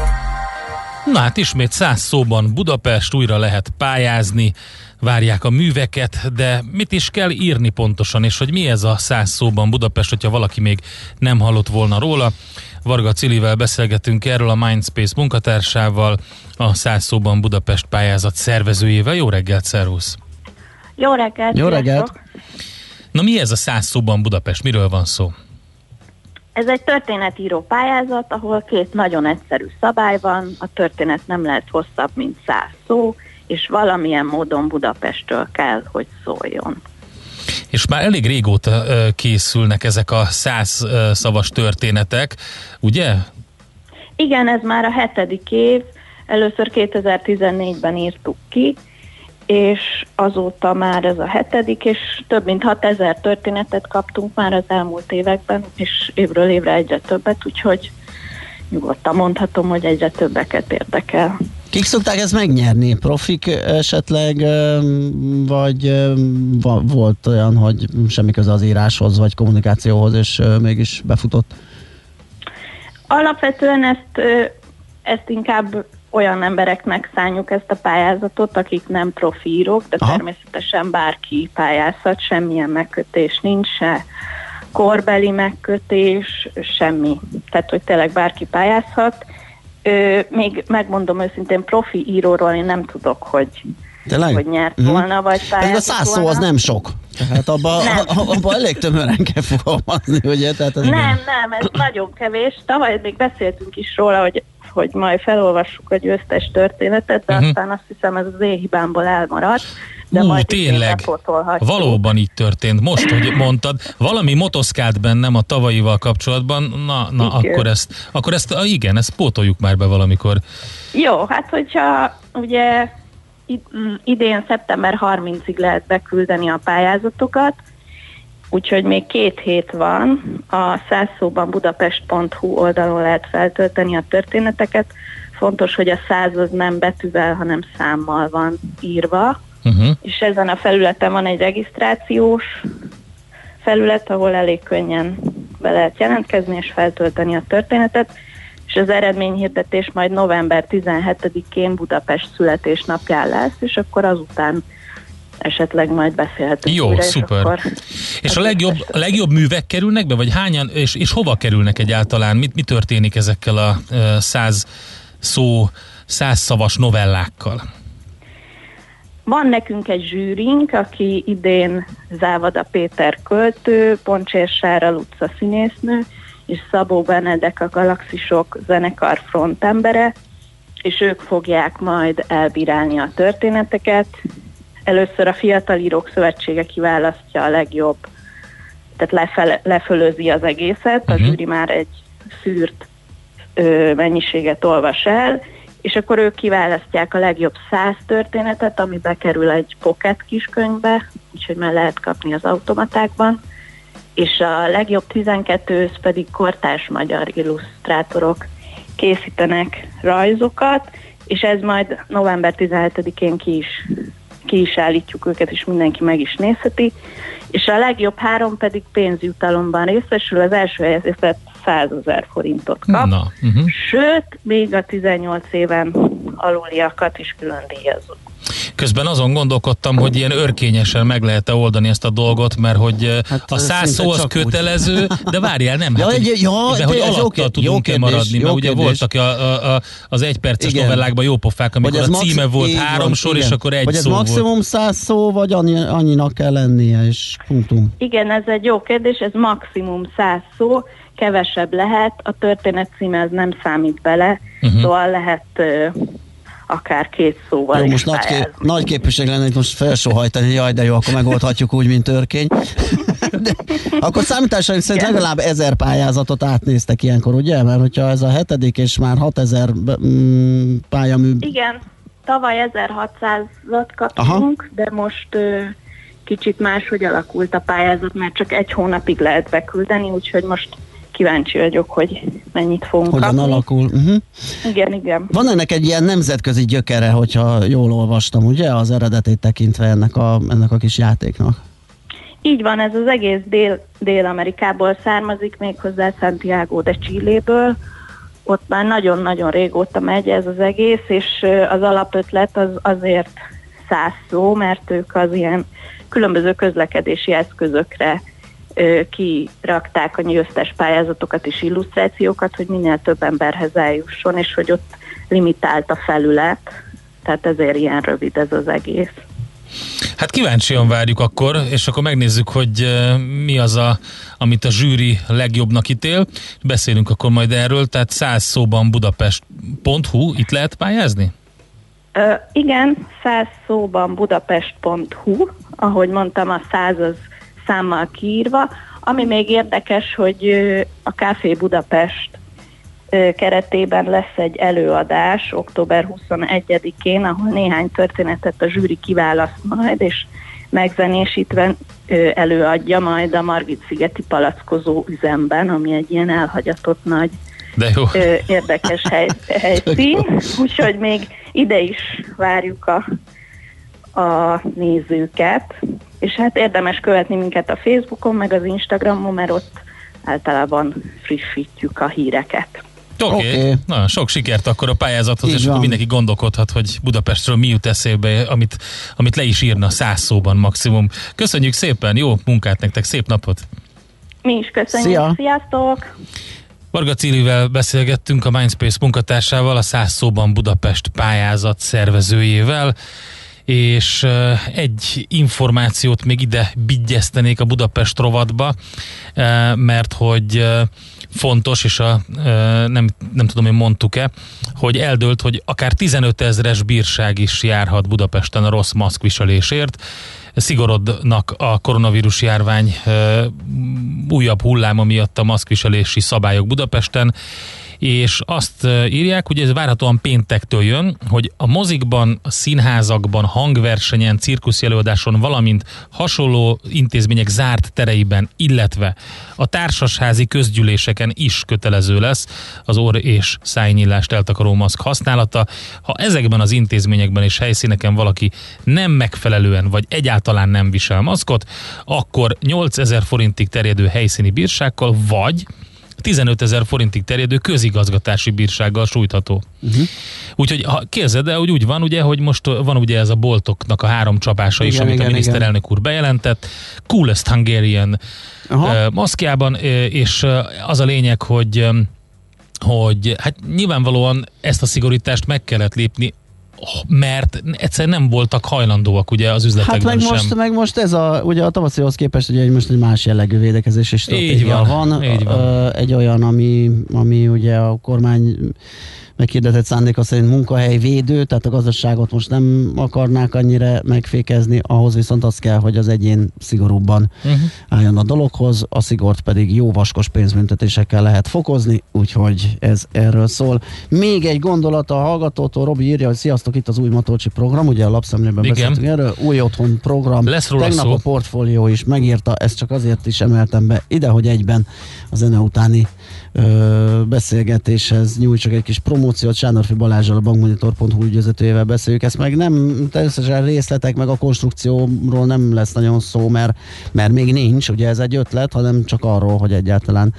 Na hát ismét száz szóban Budapest, újra lehet pályázni, várják a műveket, de mit is kell írni pontosan, és hogy mi ez a száz szóban Budapest, hogyha valaki még nem hallott volna róla. Varga Cilivel beszélgetünk erről a Mindspace munkatársával, a száz szóban Budapest pályázat szervezőjével. Jó reggelt, szervusz! Jó reggelt! Jó reggelt! Na mi ez a száz szóban Budapest? Miről van szó? Ez egy történetíró pályázat, ahol két nagyon egyszerű szabály van. A történet nem lehet hosszabb, mint száz szó, és valamilyen módon Budapestről kell, hogy szóljon. És már elég régóta készülnek ezek a száz szavas történetek, ugye? Igen, ez már a hetedik év. Először 2014-ben írtuk ki, és azóta már ez a hetedik, és több mint 6000 történetet kaptunk már az elmúlt években, és évről évre egyre többet, úgyhogy nyugodtan mondhatom, hogy egyre többeket érdekel. Kik szokták ezt megnyerni? Profik esetleg, vagy volt olyan, hogy semmi köze az íráshoz, vagy kommunikációhoz, és mégis befutott? Alapvetően ezt, ezt inkább olyan embereknek szálljuk ezt a pályázatot, akik nem profírok, de Aha. természetesen bárki pályázhat, semmilyen megkötés nincs, se korbeli megkötés, semmi. Tehát, hogy tényleg bárki pályázhat. Ö, még megmondom őszintén, profi íróról én nem tudok, hogy, Tényleg? hogy nyert mm. volna, vagy pályázott Ez a száz szó az nem sok. Tehát abban abba elég tömören kell fogalmazni, ugye? Tehát ez nem, nem, nem, ez nagyon kevés. Tavaly még beszéltünk is róla, hogy hogy majd felolvassuk a győztes történetet, de uh-huh. aztán azt hiszem ez az én hibámból elmaradt. De Ú, tényleg, valóban így történt. Most, hogy mondtad, valami motoszkált bennem a tavalyival kapcsolatban, na, na akkor ezt, akkor ezt, igen, ezt pótoljuk már be valamikor. Jó, hát hogyha ugye idén szeptember 30-ig lehet beküldeni a pályázatokat, úgyhogy még két hét van. A százszóban budapest.hu oldalon lehet feltölteni a történeteket. Fontos, hogy a század nem betűvel, hanem számmal van írva, uh-huh. és ezen a felületen van egy regisztrációs felület, ahol elég könnyen be lehet jelentkezni és feltölteni a történetet, és az eredményhirdetés majd november 17-én Budapest születésnapján lesz, és akkor azután esetleg majd beszélhetünk. Jó, újra, szuper. És, akkor és a legjobb, a legjobb művek kerülnek be, vagy hányan, és, és hova kerülnek egyáltalán? Mit, mi történik ezekkel a száz szó, száz szavas novellákkal? Van nekünk egy zsűrink, aki idén Závada Péter költő, Poncsér Sára Luca színésznő, és Szabó Benedek a Galaxisok zenekar frontembere, és ők fogják majd elbírálni a történeteket. Először a Fiatal Írók Szövetsége kiválasztja a legjobb, tehát lefele, lefölözi az egészet, a Mhm. zsűri már egy szűrt ö, mennyiséget olvas el, és akkor ők kiválasztják a legjobb száz történetet, ami bekerül egy pocket kiskönyvbe, úgyhogy már lehet kapni az automatákban, és a legjobb 12 pedig kortárs magyar illusztrátorok készítenek rajzokat, és ez majd november 17-én ki is, ki is állítjuk őket, és mindenki meg is nézheti. És a legjobb három pedig pénzjutalomban részesül, az első helyezett 100 ezer forintot kap. Na, uh-huh. Sőt, még a 18 éven aluliakat is külön díjazunk. Közben azon gondolkodtam, hogy ilyen örkényesen meg lehet-e oldani ezt a dolgot, mert hogy hát, a száz szó az csak úgy. kötelező, de várjál, nem, Ja, hát, hogy, ja, de, hogy alatta jó tudunk-e kérdés, maradni, jó mert ugye kérdés. voltak a, a, a, az egyperces Igen. novellákban jó pofák, amikor a maxi- címe volt így három van, sor, és igen. akkor egy Hogy ez szó volt. maximum száz szó, vagy annyi, annyinak kell lennie, és punktum. Igen, ez egy jó kérdés, ez maximum 100 szó, kevesebb lehet, a történet címe ez nem számít bele, uh-huh. szóval lehet ö, akár két szóval Jó, most nagy, kép, nagy képviség lenne itt most felsóhajtani, jaj, de jó, akkor megoldhatjuk úgy, mint törkény. De, akkor számításaink szerint legalább ezer pályázatot átnéztek ilyenkor, ugye? Mert hogyha ez a hetedik, és már 6000 mm, pályamű... Igen, tavaly 1600-at kaptunk, de most ö, kicsit máshogy alakult a pályázat, mert csak egy hónapig lehet beküldeni, úgyhogy most kíváncsi vagyok, hogy mennyit fogunk Hogyan kapni. alakul? Uh-huh. Igen, igen. Van ennek egy ilyen nemzetközi gyökere, hogyha jól olvastam, ugye? Az eredetét tekintve ennek a, ennek a kis játéknak. Így van, ez az egész Dél- Dél-Amerikából származik, méghozzá Santiago de Chiléből. Ott már nagyon-nagyon régóta megy ez az egész, és az alapötlet az azért száz szó, mert ők az ilyen különböző közlekedési eszközökre kirakták a győztes pályázatokat és illusztrációkat, hogy minél több emberhez eljusson, és hogy ott limitált a felület, tehát ezért ilyen rövid ez az egész. Hát kíváncsian várjuk akkor, és akkor megnézzük, hogy mi az, a, amit a zsűri legjobbnak ítél. Beszélünk akkor majd erről, tehát 100 szóban budapest.hu, itt lehet pályázni? Ö, igen, 100 szóban budapest.hu, ahogy mondtam, a 100 az számmal kiírva. Ami még érdekes, hogy a Café Budapest keretében lesz egy előadás október 21-én, ahol néhány történetet a zsűri kiválaszt majd, és megzenésítve előadja majd a Margit-szigeti palackozó üzemben, ami egy ilyen elhagyatott nagy De jó. érdekes hely, helyszín, úgyhogy még ide is várjuk a, a nézőket, és hát érdemes követni minket a Facebookon, meg az Instagramon, mert ott általában frissítjük a híreket. Oké, okay. okay. na sok sikert akkor a pályázathoz, Így és akkor van. mindenki gondolkodhat, hogy Budapestről mi jut eszébe, amit, amit le is írna száz szóban maximum. Köszönjük szépen, jó munkát nektek, szép napot! Mi is köszönjük, Szia! sziasztok! Varga Cilivel beszélgettünk a Mindspace munkatársával, a száz szóban Budapest pályázat szervezőjével, és egy információt még ide bigyesztenék a Budapest rovatba, mert hogy fontos, és a, nem, nem tudom, hogy mondtuk-e, hogy eldőlt, hogy akár 15 ezres bírság is járhat Budapesten a rossz maszkviselésért. Szigorodnak a koronavírus járvány újabb hulláma miatt a maszkviselési szabályok Budapesten, és azt írják, hogy ez várhatóan péntektől jön, hogy a mozikban, a színházakban, hangversenyen, cirkuszi előadáson, valamint hasonló intézmények zárt tereiben, illetve a társasházi közgyűléseken is kötelező lesz az orr és szájnyílást eltakaró maszk használata. Ha ezekben az intézményekben és helyszíneken valaki nem megfelelően vagy egyáltalán nem visel maszkot, akkor 8000 forintig terjedő helyszíni bírsággal vagy 15 ezer forintig terjedő közigazgatási bírsággal sújtható. Uh-huh. Úgyhogy ha képzeld de hogy úgy van, ugye, hogy most van ugye ez a boltoknak a három csapása is, Igen, amit igen, a miniszterelnök úr bejelentett. Coolest Hungarian uh, maszkjában, és az a lényeg, hogy hogy hát nyilvánvalóan ezt a szigorítást meg kellett lépni mert egyszerűen nem voltak hajlandóak ugye az Hát üzletekben meg sem. most, meg most ez a, ugye a tavaszihoz képest ugye egy most egy más jellegű védekezési stratégia van, van. így van. Egy olyan, ami, ami ugye a kormány meghirdetett szándéka szerint munkahelyvédő, tehát a gazdaságot most nem akarnák annyira megfékezni, ahhoz viszont az kell, hogy az egyén szigorúbban Uh-huh. álljon a dologhoz, a szigort pedig jó vaskos pénzbüntetésekkel lehet fokozni, úgyhogy ez erről szól. Még egy gondolat a hallgatótól, Robi írja, hogy sziasztok, itt az új Matolcsi program, ugye a lapszemlében Igen. beszéltünk erről, új otthon program. Lesz róla Tegnap szó. a portfólió is megírta, ezt csak azért is emeltem be ide, hogy egyben a zene utáni ö, beszélgetéshez nyújtsak egy kis promóciót. Sándorfi Balázsral a bankmonitor.hu ügyvezetőjével beszéljük ezt meg. Nem természetesen részletek, meg a konstrukcióról nem lesz nagyon szó, mert, mert még nincs, ugye ez egy ötlet, hanem csak arról, hogy egyáltalán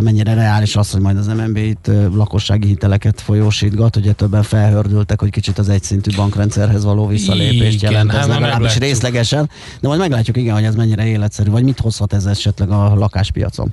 mennyire reális az, hogy majd az MNB itt lakossági hiteleket folyósítgat, ugye többen felhördültek, hogy kicsit az egyszintű bankrendszerhez való visszalépést Igen, jelent, hát ez legalábbis részlegesen, de majd meglátjuk, igen, hogy ez mennyire életszerű, vagy mit hozhat ez esetleg a lakáspiacon.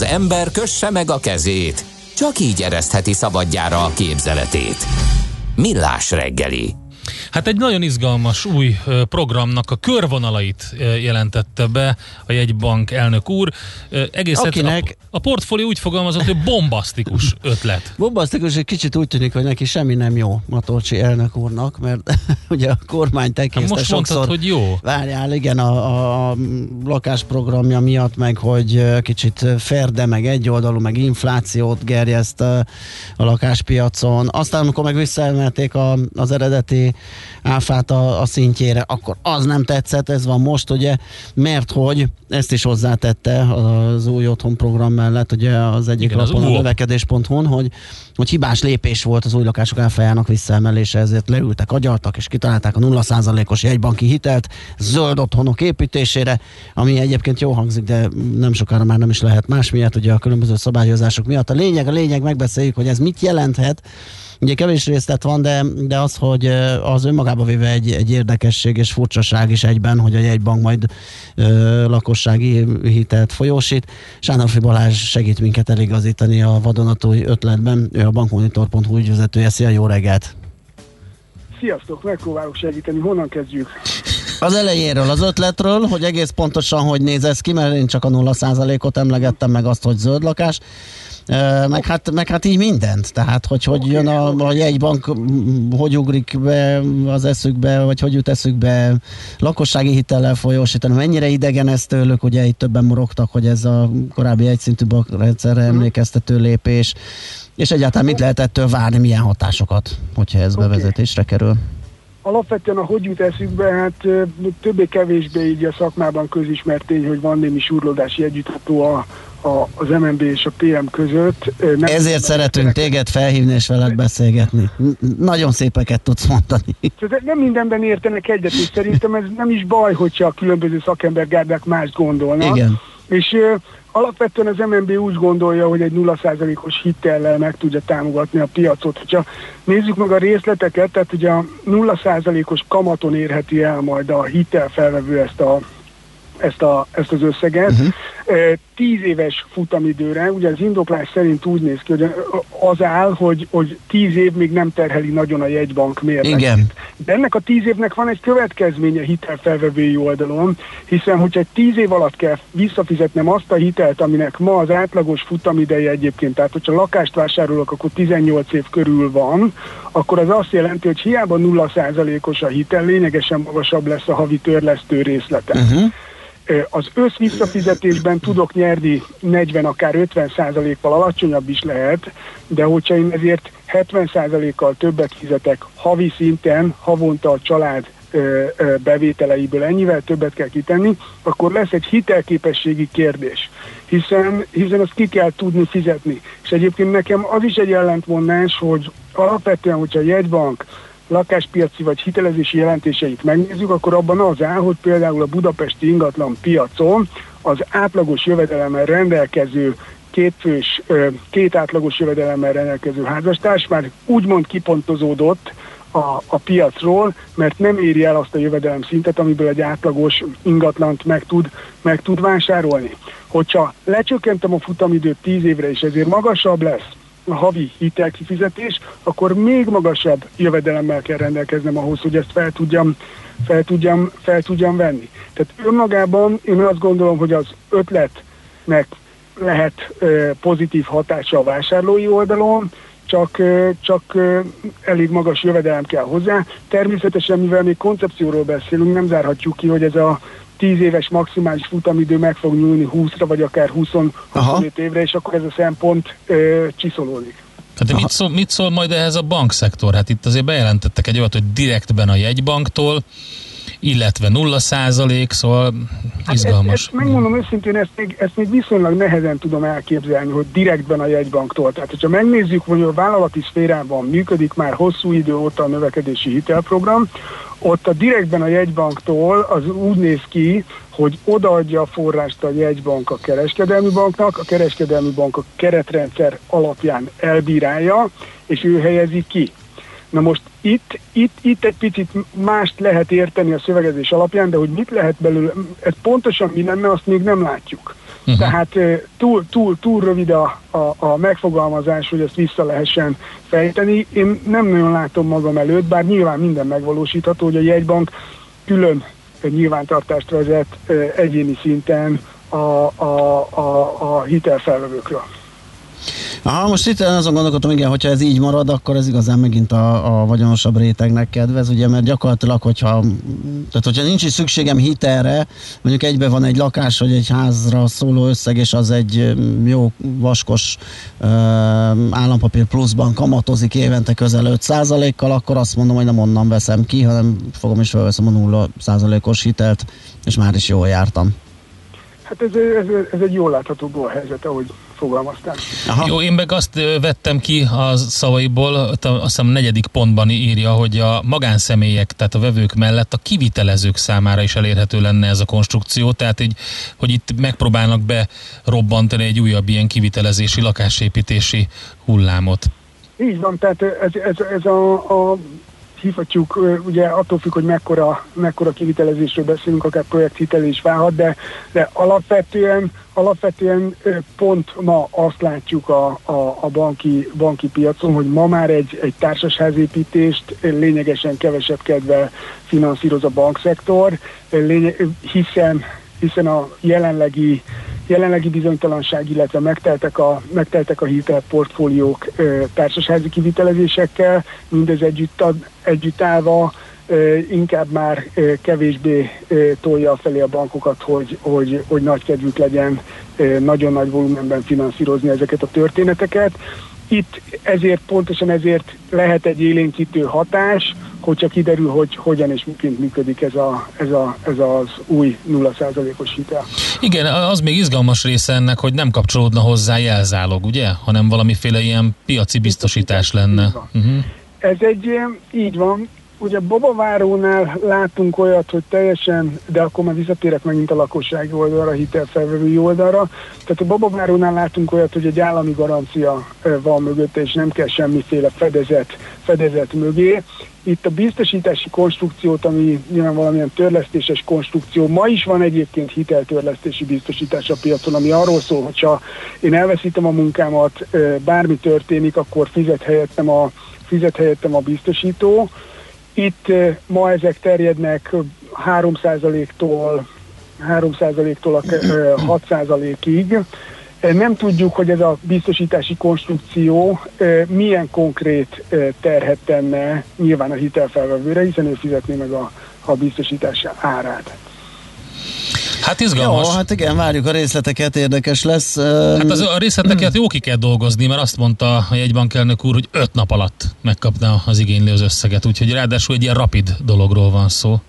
Az ember kösse meg a kezét, csak így eresztheti szabadjára a képzeletét. Millás reggeli. Hát egy nagyon izgalmas új programnak a körvonalait jelentette be a jegybank elnök úr. Egész Akinek- a, portfólió úgy fogalmazott, hogy bombasztikus ötlet. Bombasztikus, egy kicsit úgy tűnik, hogy neki semmi nem jó Matolcsi elnök úrnak, mert ugye a kormány tekészte Hát most mondtad, sokszor. hogy jó. Várjál, igen, a, a, lakásprogramja miatt, meg hogy kicsit ferde, meg egyoldalú, meg inflációt gerjeszt a lakáspiacon. Aztán, amikor meg visszaemelték a, az eredeti áfát a, a szintjére, akkor az nem tetszett, ez van most, ugye, mert hogy ezt is hozzátette az új otthon program mellett, ugye az egyik Igen, az lapon, a UOP. növekedés.hu-n, hogy, hogy hibás lépés volt az új lakások áfájának visszaemelése, ezért leültek, agyaltak és kitalálták a 0%-os jegybanki hitelt zöld otthonok építésére, ami egyébként jó hangzik, de nem sokára már nem is lehet más miatt, ugye a különböző szabályozások miatt. A lényeg, a lényeg, megbeszéljük, hogy ez mit jelenthet, Ugye kevés részlet van, de, de az, hogy az önmagába véve egy, egy érdekesség és furcsaság is egyben, hogy a jegybank majd ö, lakossági hitelt folyósít. Sándorfi Balázs segít minket eligazítani a vadonatúj ötletben. Ő a bankmonitor.hu ügyvezetője. Szia, jó reggelt! Sziasztok, megpróbálok segíteni. Honnan kezdjük? Az elejéről, az ötletről, hogy egész pontosan hogy néz ez ki, mert én csak a 0%-ot emlegettem, meg azt, hogy zöld lakás. Meg hát, meg hát így mindent. Tehát, hogy hogy jön a, a jegybank, hogy ugrik be az eszükbe, vagy hogy jut eszükbe lakossági hitellel folyósítani. Mennyire idegen ez tőlük, ugye itt többen morogtak, hogy ez a korábbi egyszintű bankrendszerre emlékeztető lépés. És egyáltalán mit lehet ettől várni, milyen hatásokat, hogyha ez bevezetésre kerül? Alapvetően a hogy jut eszükbe, hát többé-kevésbé így a szakmában közismert tény, hogy van némi surlódási együttható a, a, az MNB és a PM között. Nem Ezért szeretünk téged felhívni és veled beszélgetni. Nagyon szépeket tudsz mondani. Nem mindenben értenek egyet, és szerintem ez nem is baj, hogyha a különböző szakembergárdák mást gondolnak. Igen. És alapvetően az MNB úgy gondolja, hogy egy 0%-os hitellel meg tudja támogatni a piacot. Hogyha nézzük meg a részleteket, tehát ugye a 0%-os kamaton érheti el majd a hitelfelvevő ezt a ezt, a, ezt az összeget. Uh-huh. Tíz éves futamidőre, ugye az indoklás szerint úgy néz ki, hogy az áll, hogy, hogy tíz év még nem terheli nagyon a jegybank mérlegét. Igen. De ennek a tíz évnek van egy következménye hitelfelvevői oldalon, hiszen hogyha egy tíz év alatt kell visszafizetnem azt a hitelt, aminek ma az átlagos futamideje egyébként, tehát hogyha lakást vásárolok, akkor 18 év körül van, akkor az azt jelenti, hogy hiába 0%-os a hitel, lényegesen magasabb lesz a havi törlesztő részlete. Uh-huh. Az össz visszafizetésben tudok nyerni 40, akár 50 százalékkal alacsonyabb is lehet, de hogyha én ezért 70 százalékkal többet fizetek havi szinten, havonta a család bevételeiből ennyivel többet kell kitenni, akkor lesz egy hitelképességi kérdés, hiszen, hiszen azt ki kell tudni fizetni. És egyébként nekem az is egy ellentmondás, hogy alapvetően, hogyha a jegybank lakáspiaci vagy hitelezési jelentéseit megnézzük, akkor abban az áll, hogy például a budapesti ingatlan piacon az átlagos jövedelemmel rendelkező kétfős, két átlagos jövedelemmel rendelkező házastárs már úgymond kipontozódott a, a piacról, mert nem éri el azt a jövedelem szintet, amiből egy átlagos ingatlant meg tud, meg tud vásárolni. Hogyha lecsökkentem a futamidőt 10 évre, és ezért magasabb lesz a havi hitelkifizetés, akkor még magasabb jövedelemmel kell rendelkeznem ahhoz, hogy ezt fel tudjam, fel tudjam, fel tudjam venni. Tehát önmagában én azt gondolom, hogy az ötletnek lehet ö, pozitív hatása a vásárlói oldalon, csak, ö, csak ö, elég magas jövedelem kell hozzá. Természetesen, mivel még koncepcióról beszélünk, nem zárhatjuk ki, hogy ez a 10 éves maximális futamidő meg fog nyúlni 20-ra, vagy akár 20-25 évre, és akkor ez a szempont ö, csiszolódik. Hát de mit szól, mit szól majd ehhez a bankszektor? Hát itt azért bejelentettek egy olyat, hogy direktben a jegybanktól, illetve 0 százalék, szóval izgalmas. Ezt, ezt megmondom őszintén, ezt még, ezt még viszonylag nehezen tudom elképzelni, hogy direktben a jegybanktól. Tehát, hogyha megnézzük, hogy a vállalati szférában működik már hosszú idő óta a növekedési hitelprogram, ott a direktben a jegybanktól az úgy néz ki, hogy odaadja a forrást a jegybank a kereskedelmi banknak, a kereskedelmi bank a keretrendszer alapján elbírálja, és ő helyezi ki. Na most itt, itt, itt egy picit mást lehet érteni a szövegezés alapján, de hogy mit lehet belőle, ez pontosan mi lenne, azt még nem látjuk. Uh-huh. Tehát túl, túl, túl rövid a, a, a megfogalmazás, hogy ezt vissza lehessen fejteni. Én nem nagyon látom magam előtt, bár nyilván minden megvalósítható, hogy a jegybank külön nyilvántartást vezet egyéni szinten a, a, a, a hitelfelvevőkről. Aha, most itt azon gondolkodom, igen, hogyha ez így marad, akkor ez igazán megint a, a vagyonosabb rétegnek kedvez, ugye, mert gyakorlatilag, hogyha, tehát hogyha nincs is szükségem hitelre, mondjuk egybe van egy lakás, vagy egy házra szóló összeg, és az egy jó vaskos uh, állampapír pluszban kamatozik évente közel 5%-kal, akkor azt mondom, hogy nem onnan veszem ki, hanem fogom és felveszem a 0%-os hitelt, és már is jól jártam. Hát ez, ez, ez egy jól látható helyzet, ahogy fogalmaztál. Aha. Jó, én meg azt vettem ki a szavaiból, azt hiszem negyedik pontban írja, hogy a magánszemélyek, tehát a vevők mellett a kivitelezők számára is elérhető lenne ez a konstrukció, tehát így, hogy itt megpróbálnak berobbantani egy újabb ilyen kivitelezési, lakásépítési hullámot. Így van, tehát ez, ez, ez a, a hívhatjuk, ugye attól függ, hogy mekkora, mekkora kivitelezésről beszélünk, akár projekthitel is válhat, de, de alapvetően, alapvetően pont ma azt látjuk a, a, a banki, banki piacon, hogy ma már egy, egy társasházépítést lényegesen kevesebb kedve finanszíroz a bankszektor, lényeg, hiszen, hiszen a jelenlegi jelenlegi bizonytalanság, illetve megteltek a, megteltek a hitelportfóliók társasházi kivitelezésekkel, mindez együtt, ad, együtt állva inkább már kevésbé tolja felé a bankokat, hogy, hogy, hogy nagy kedvük legyen nagyon nagy volumenben finanszírozni ezeket a történeteket. Itt ezért, pontosan ezért lehet egy élénkítő hatás, hogyha kiderül, hogy hogyan és miként működik ez, a, ez, a, ez az új 0%-os hitel. Igen, az még izgalmas része ennek, hogy nem kapcsolódna hozzá jelzálog, ugye? Hanem valamiféle ilyen piaci biztosítás lenne. Uh-huh. Ez egy, így van, ugye Babavárónál látunk olyat, hogy teljesen, de akkor már visszatérek megint a lakossági oldalra, a hitelfelvevői oldalra. Tehát a Babavárónál látunk olyat, hogy egy állami garancia van mögötte, és nem kell semmiféle fedezet, fedezet mögé. Itt a biztosítási konstrukciót, ami nyilván valamilyen törlesztéses konstrukció, ma is van egyébként hiteltörlesztési biztosítás a piacon, ami arról szól, hogyha én elveszítem a munkámat, bármi történik, akkor fizet helyettem a, fizet helyettem a biztosító, itt ma ezek terjednek 3%-tól 3%-tól a 6%-ig. Nem tudjuk, hogy ez a biztosítási konstrukció milyen konkrét terhet tenne nyilván a hitelfelvevőre, hiszen ő fizetné meg a, a biztosítás árát. Hát izgalmas. Jó, hát igen, várjuk a részleteket, érdekes lesz. Hát az, a részleteket jó ki kell dolgozni, mert azt mondta a jegybankelnök úr, hogy öt nap alatt megkapna az igénylő az összeget, úgyhogy ráadásul egy ilyen rapid dologról van szó.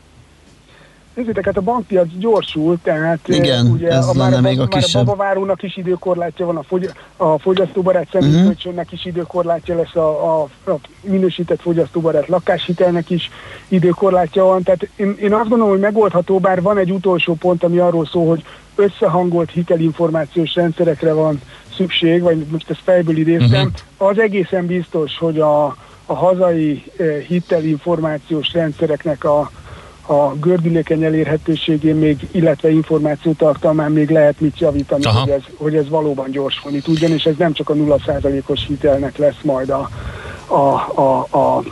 Nézzétek, hát a bankpiac gyorsul, tehát Igen, ugye ez a, már, a, még a már a babavárónak is időkorlátja van, a, fogy, a fogyasztóbarát személykölcsönnek uh-huh. is időkorlátja lesz, a, a, a minősített fogyasztóbarát lakáshitelnek is időkorlátja van, tehát én, én azt gondolom, hogy megoldható, bár van egy utolsó pont, ami arról szól, hogy összehangolt hitelinformációs rendszerekre van szükség, vagy most ezt fejből idéztem, uh-huh. az egészen biztos, hogy a, a hazai eh, hitelinformációs rendszereknek a a gördülékeny elérhetőségén még, illetve információtartalmán még lehet mit javítani, hogy ez, hogy ez valóban gyorsulni tudjon, és ez nem csak a 0%-os hitelnek lesz majd a, a, a, a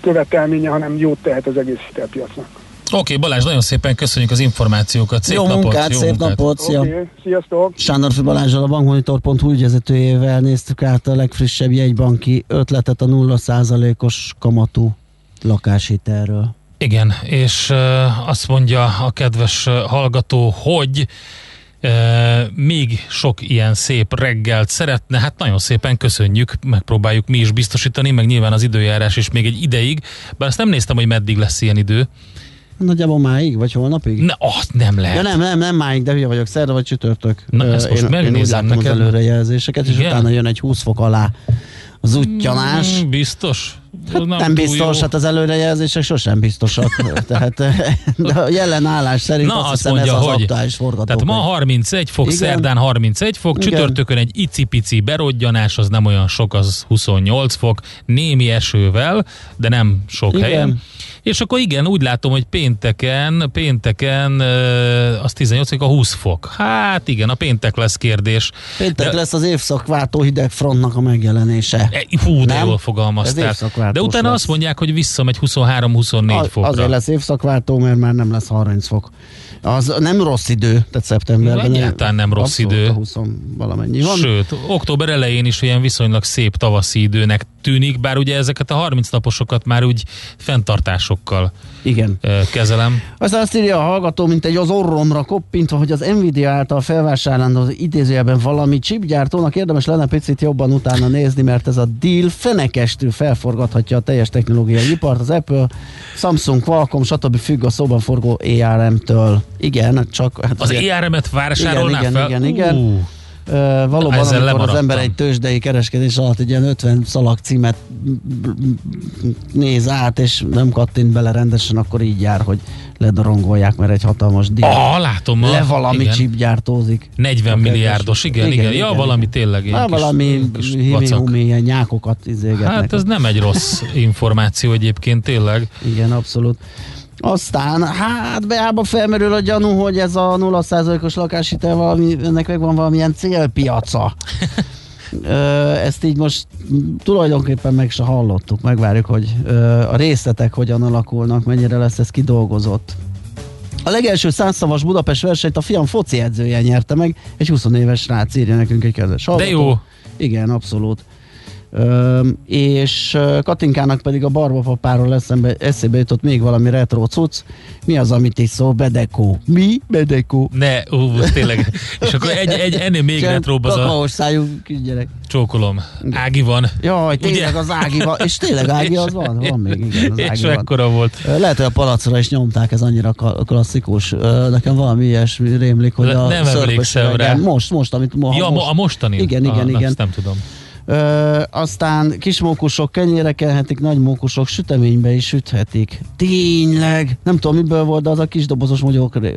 követelménye, hanem jót tehet az egész hitelpiacnak. Oké, okay, Balázs, nagyon szépen köszönjük az információkat. Szép jó napot, munkát, jó szép munkát. napot, szia! Okay, sziasztok! Sándorfi Balázsral a bankmonitor.hu ügyvezetőjével néztük át a legfrissebb jegybanki ötletet a 0%-os kamatú lakáshitelről. Igen, és azt mondja a kedves hallgató, hogy még sok ilyen szép reggelt szeretne, hát nagyon szépen köszönjük, megpróbáljuk mi is biztosítani, meg nyilván az időjárás is még egy ideig, bár azt nem néztem, hogy meddig lesz ilyen idő. Nagyjából máig, vagy holnapig? Ne, azt nem lehet. Ja nem, nem, nem máig, de hülye vagyok, szerda vagy csütörtök. Na, ezt most én, én úgy az előrejelzéseket, és Igen? utána jön egy 20 fok alá az úttyanás. Mm, biztos? Hát nem, nem biztos, jó. hát az előrejelzések sosem biztosak. Tehát de a jelen állás szerint Na, azt, azt mondja, ez az hogy aktuális forgatókönyv. Tehát ma 31 fok, Igen. szerdán 31 fok, Igen. csütörtökön egy icipici berodjanás, az nem olyan sok, az 28 fok, némi esővel, de nem sok Igen. helyen. És akkor igen, úgy látom, hogy pénteken, pénteken az 18 fok, a 20 fok. Hát igen, a péntek lesz kérdés. Péntek De- lesz az évszakváltó hidegfrontnak a megjelenése. E, Fú, de Nem? jól fogalmaztál. De utána lesz. azt mondják, hogy visszamegy 23-24 A- fokra. Azért lesz évszakváltó, mert már nem lesz 30 fok. Az nem rossz idő, tehát szeptemberben. Egyáltalán nem rossz idő. A 20 valamennyi van. Sőt, október elején is olyan viszonylag szép tavaszi időnek tűnik, bár ugye ezeket a 30 naposokat már úgy fenntartásokkal Igen. kezelem. Aztán azt írja a hallgató, mint egy az orromra koppintva, hogy az Nvidia által felvásárlandó az idézőjelben valami chipgyártónak érdemes lenne picit jobban utána nézni, mert ez a deal fenekestül felforgathatja a teljes technológiai ipart. Az Apple, Samsung, Qualcomm, stb. függ a szóban forgó ARM-től. Igen, csak... Hát Az azért- ERM-et vásárolná igen, fel? igen, igen, igen. Uh, valóban, Ezzel amikor az lemaradtam. ember egy tőzsdei kereskedés alatt egy ilyen 50 szalag címet néz át, és nem kattint bele rendesen, akkor így jár, hogy ledorongolják, mert egy hatalmas díj. Ah, látom. Le valami igen. chip gyártózik. 40 Akár milliárdos, igen, igen. igen, ja, igen, valami igen. tényleg ilyen kis, valami kis himi ilyen nyákokat izégetnek. Hát ez nem egy rossz információ egyébként, tényleg. Igen, abszolút. Aztán, hát beába felmerül a gyanú, hogy ez a 0%-os lakáshitel valami, ennek megvan valamilyen célpiaca. Ezt így most tulajdonképpen meg se hallottuk, megvárjuk, hogy a részletek hogyan alakulnak, mennyire lesz ez kidolgozott. A legelső százszavas Budapest versenyt a fiam foci edzője nyerte meg, egy 20 éves srác írja nekünk egy kedves De jó. Igen, abszolút. És Katinkának pedig a barbapapáról eszembe, eszébe jutott még valami retro cucc. Mi az, amit is szól? Bedekó. Mi? Bedekó. Ne, ú, tényleg. És akkor egy, egy ennél még Ilyen retróbb az a szájú kisgyerek. csókolom. Ági van. Jaj, tényleg Ugye? az Ági van. És tényleg Ági az van? Van még, igen, az És Ági van. volt. Lehet, hogy a palacra is nyomták, ez annyira klasszikus. Nekem valami ilyesmi rémlik, hogy a nem emlékszem rá. Most, most, amit mo- Ja, most. a mostani? Igen, igen, ah, igen. Ezt nem tudom. Ö, aztán kismókusok kenyére kelhetik, nagymókusok süteménybe is süthetik. Tényleg! Nem tudom, miből volt, de az a kis dobozos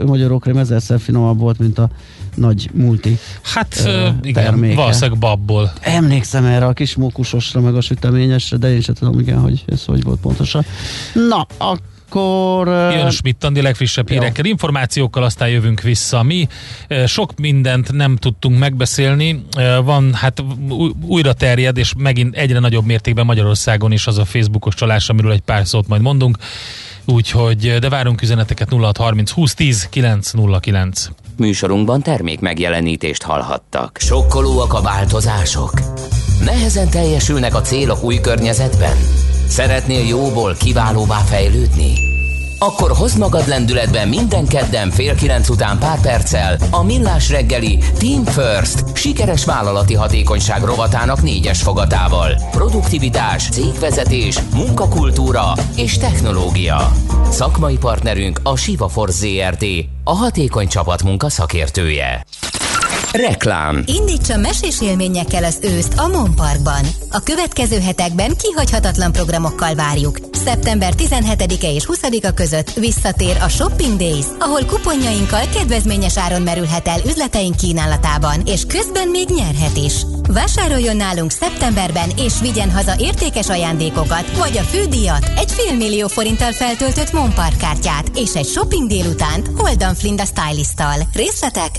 magyarokrém, ezerszer finomabb volt, mint a nagy multi. Hát Ö, igen, terméke. valószínűleg babból. Emlékszem erre a kis mókusosra, meg a süteményesre, de én sem tudom, igen, hogy ez hogy volt pontosan. Na, akkor... ö, Jön Schmidt Andi legfrissebb Jó. hírekkel, információkkal, aztán jövünk vissza. Mi sok mindent nem tudtunk megbeszélni. Van, hát új- újra terjed, és megint egyre nagyobb mértékben Magyarországon is az a Facebookos csalás, amiről egy pár szót majd mondunk. Úgyhogy, de várunk üzeneteket 0630 20 10 909. Műsorunkban termék megjelenítést hallhattak. Sokkolóak a változások? Nehezen teljesülnek a célok új környezetben? Szeretnél jóból kiválóvá fejlődni? Akkor hozd magad lendületben minden kedden fél kilenc után pár perccel a Millás reggeli Team First sikeres vállalati hatékonyság rovatának négyes fogatával. Produktivitás, cégvezetés, munkakultúra és technológia. Szakmai partnerünk a Siva Force ZRT, a hatékony csapatmunka szakértője. Reklám Indítsa mesés élményekkel az őszt a Mon Parkban. A következő hetekben kihagyhatatlan programokkal várjuk. Szeptember 17-e és 20-a között visszatér a Shopping Days, ahol kuponjainkkal kedvezményes áron merülhet el üzleteink kínálatában, és közben még nyerhet is. Vásároljon nálunk szeptemberben, és vigyen haza értékes ajándékokat, vagy a fődíjat, egy félmillió forinttal feltöltött Mon Park kártyát, és egy shopping délutánt Holdan Flinda stylisttal. Részletek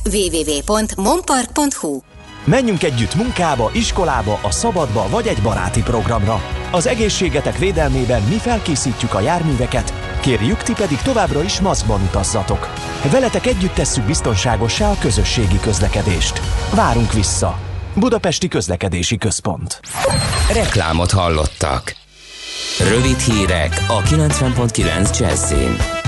www.monpark.hu Menjünk együtt munkába, iskolába, a szabadba vagy egy baráti programra. Az egészségetek védelmében mi felkészítjük a járműveket, kérjük ti pedig továbbra is maszkban utazzatok. Veletek együtt tesszük biztonságossá a közösségi közlekedést. Várunk vissza! Budapesti Közlekedési Központ. Reklámot hallottak. Rövid hírek a 90.9 Jazzin.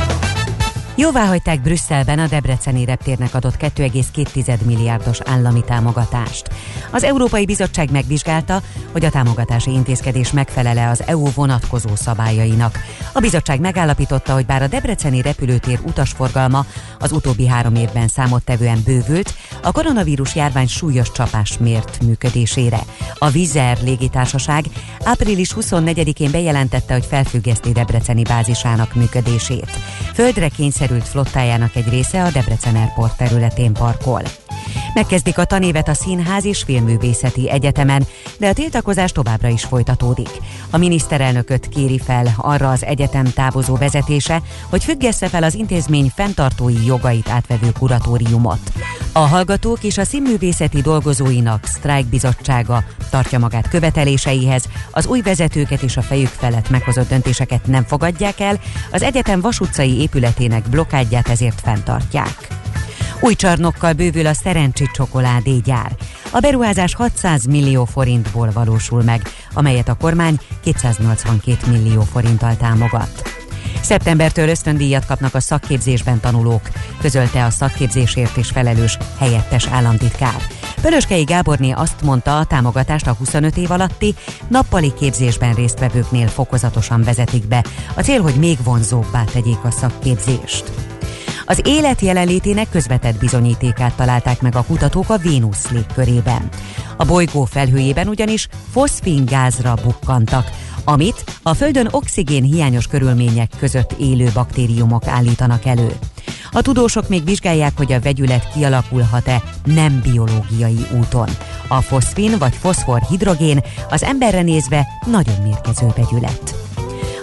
Jóvá hagyták Brüsszelben a Debreceni reptérnek adott 2,2 milliárdos állami támogatást. Az Európai Bizottság megvizsgálta, hogy a támogatási intézkedés megfelele az EU vonatkozó szabályainak. A bizottság megállapította, hogy bár a Debreceni repülőtér utasforgalma az utóbbi három évben számottevően bővült, a koronavírus járvány súlyos csapás mért működésére. A Vizer légitársaság április 24-én bejelentette, hogy felfüggeszti Debreceni bázisának működését. Földre kényszerült flottájának egy része a Debrecen Airport területén parkol. Megkezdik a tanévet a Színház és Filmművészeti Egyetemen, de a tiltakozás továbbra is folytatódik. A miniszterelnököt kéri fel arra az egyetem távozó vezetése, hogy függesse fel az intézmény fenntartói jogait átvevő kuratóriumot. A hallgatók és a színművészeti dolgozóinak sztrájk bizottsága tartja magát követeléseihez, az új vezetőket és a fejük felett meghozott döntéseket nem fogadják el, az egyetem vasutcai épületének blokkádját ezért fenntartják. Új csarnokkal bővül a Szerencsi csokoládégyár. A beruházás 600 millió forintból valósul meg, amelyet a kormány 282 millió forinttal támogat. Szeptembertől ösztöndíjat kapnak a szakképzésben tanulók, közölte a szakképzésért is felelős helyettes államtitkár. Pöröskei Gáborné azt mondta, a támogatást a 25 év alatti nappali képzésben résztvevőknél fokozatosan vezetik be. A cél, hogy még vonzóbbá tegyék a szakképzést. Az élet jelenlétének közvetett bizonyítékát találták meg a kutatók a Vénusz légkörében. A bolygó felhőjében ugyanis foszfingázra bukkantak, amit a Földön oxigén hiányos körülmények között élő baktériumok állítanak elő. A tudósok még vizsgálják, hogy a vegyület kialakulhat-e nem biológiai úton. A foszfin vagy foszfor-hidrogén az emberre nézve nagyon mérgező vegyület.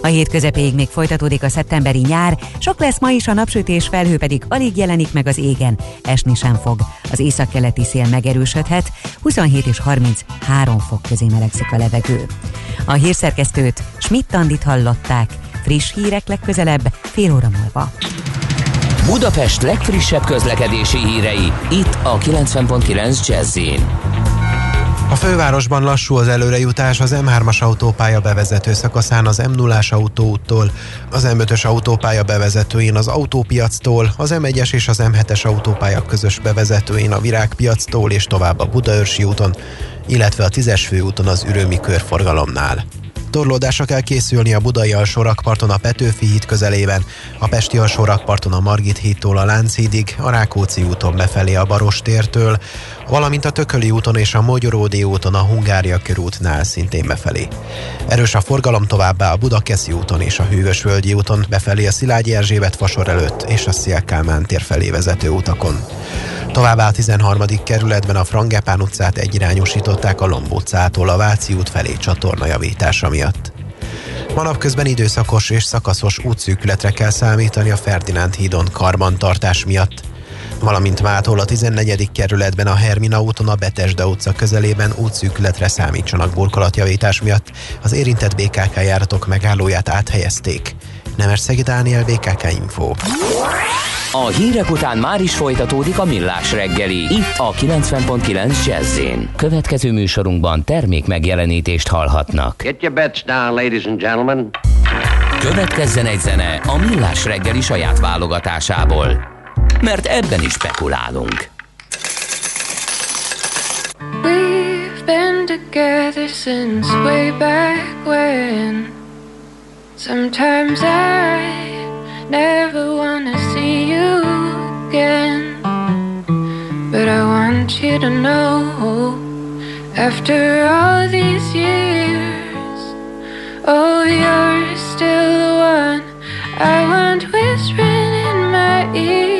A hét közepéig még folytatódik a szeptemberi nyár, sok lesz ma is a napsütés, felhő pedig alig jelenik meg az égen, esni sem fog. Az északkeleti szél megerősödhet, 27 és 33 fok közé melegszik a levegő. A hírszerkesztőt Schmidt-Tandit hallották, friss hírek legközelebb, fél óra múlva. Budapest legfrissebb közlekedési hírei, itt a 90.9 jazz a fővárosban lassú az előrejutás az M3-as autópálya bevezető szakaszán az M0-as autóúttól, az M5-ös autópálya bevezetőjén az autópiactól, az M1-es és az M7-es autópálya közös bevezetőjén a Virágpiactól és tovább a Budaörsi úton, illetve a 10-es főúton az Ürömi körforgalomnál. Torlódásra kell készülni a Budai alsórakparton a Petőfi híd közelében, a Pesti alsórakparton a Margit hídtól a Lánchídig, a Rákóczi úton befelé a Barostértől, valamint a Tököli úton és a Mogyoródi úton a Hungária körútnál szintén befelé. Erős a forgalom továbbá a Budakeszi úton és a Hűvösvölgyi úton befelé a Szilágyi Erzsébet fasor előtt és a Szélkálmán tér felé vezető utakon. Továbbá a 13. kerületben a Frangepán utcát egyirányosították a Lomb utcától a Váci út felé csatornajavítása miatt. Ma napközben időszakos és szakaszos útszűkületre kell számítani a Ferdinánd hídon karbantartás miatt valamint mától a 14. kerületben a Hermina úton a Betesda utca közelében útszűkületre számítsanak burkolatjavítás miatt. Az érintett BKK járatok megállóját áthelyezték. Nemes Dániel, BKK Info. A hírek után már is folytatódik a millás reggeli. Itt a 90.9 jazz Következő műsorunkban termék megjelenítést hallhatnak. Get your bets down, ladies and gentlemen. Következzen egy zene a millás reggeli saját válogatásából mert ebben is spekulálunk. We've been together since way back when Sometimes I never wanna see you again But I want you to know After all these years Oh, you're still the one I want whispering in my ear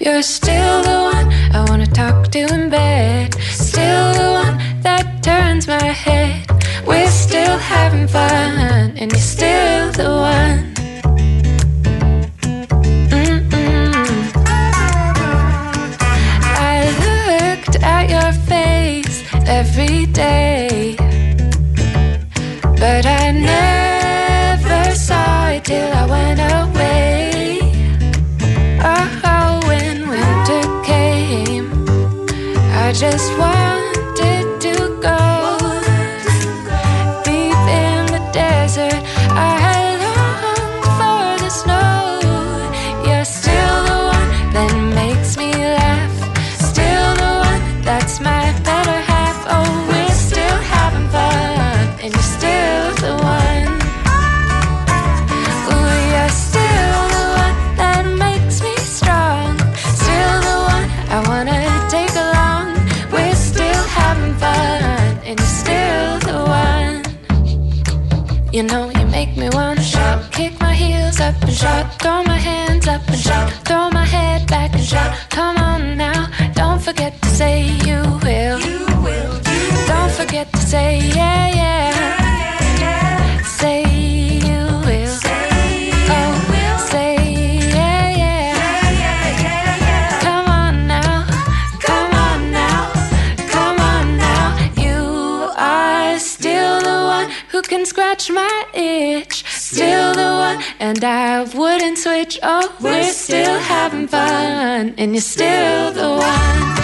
you're still the one I wanna talk to in bed. Still the one that shout, having and you're still the one.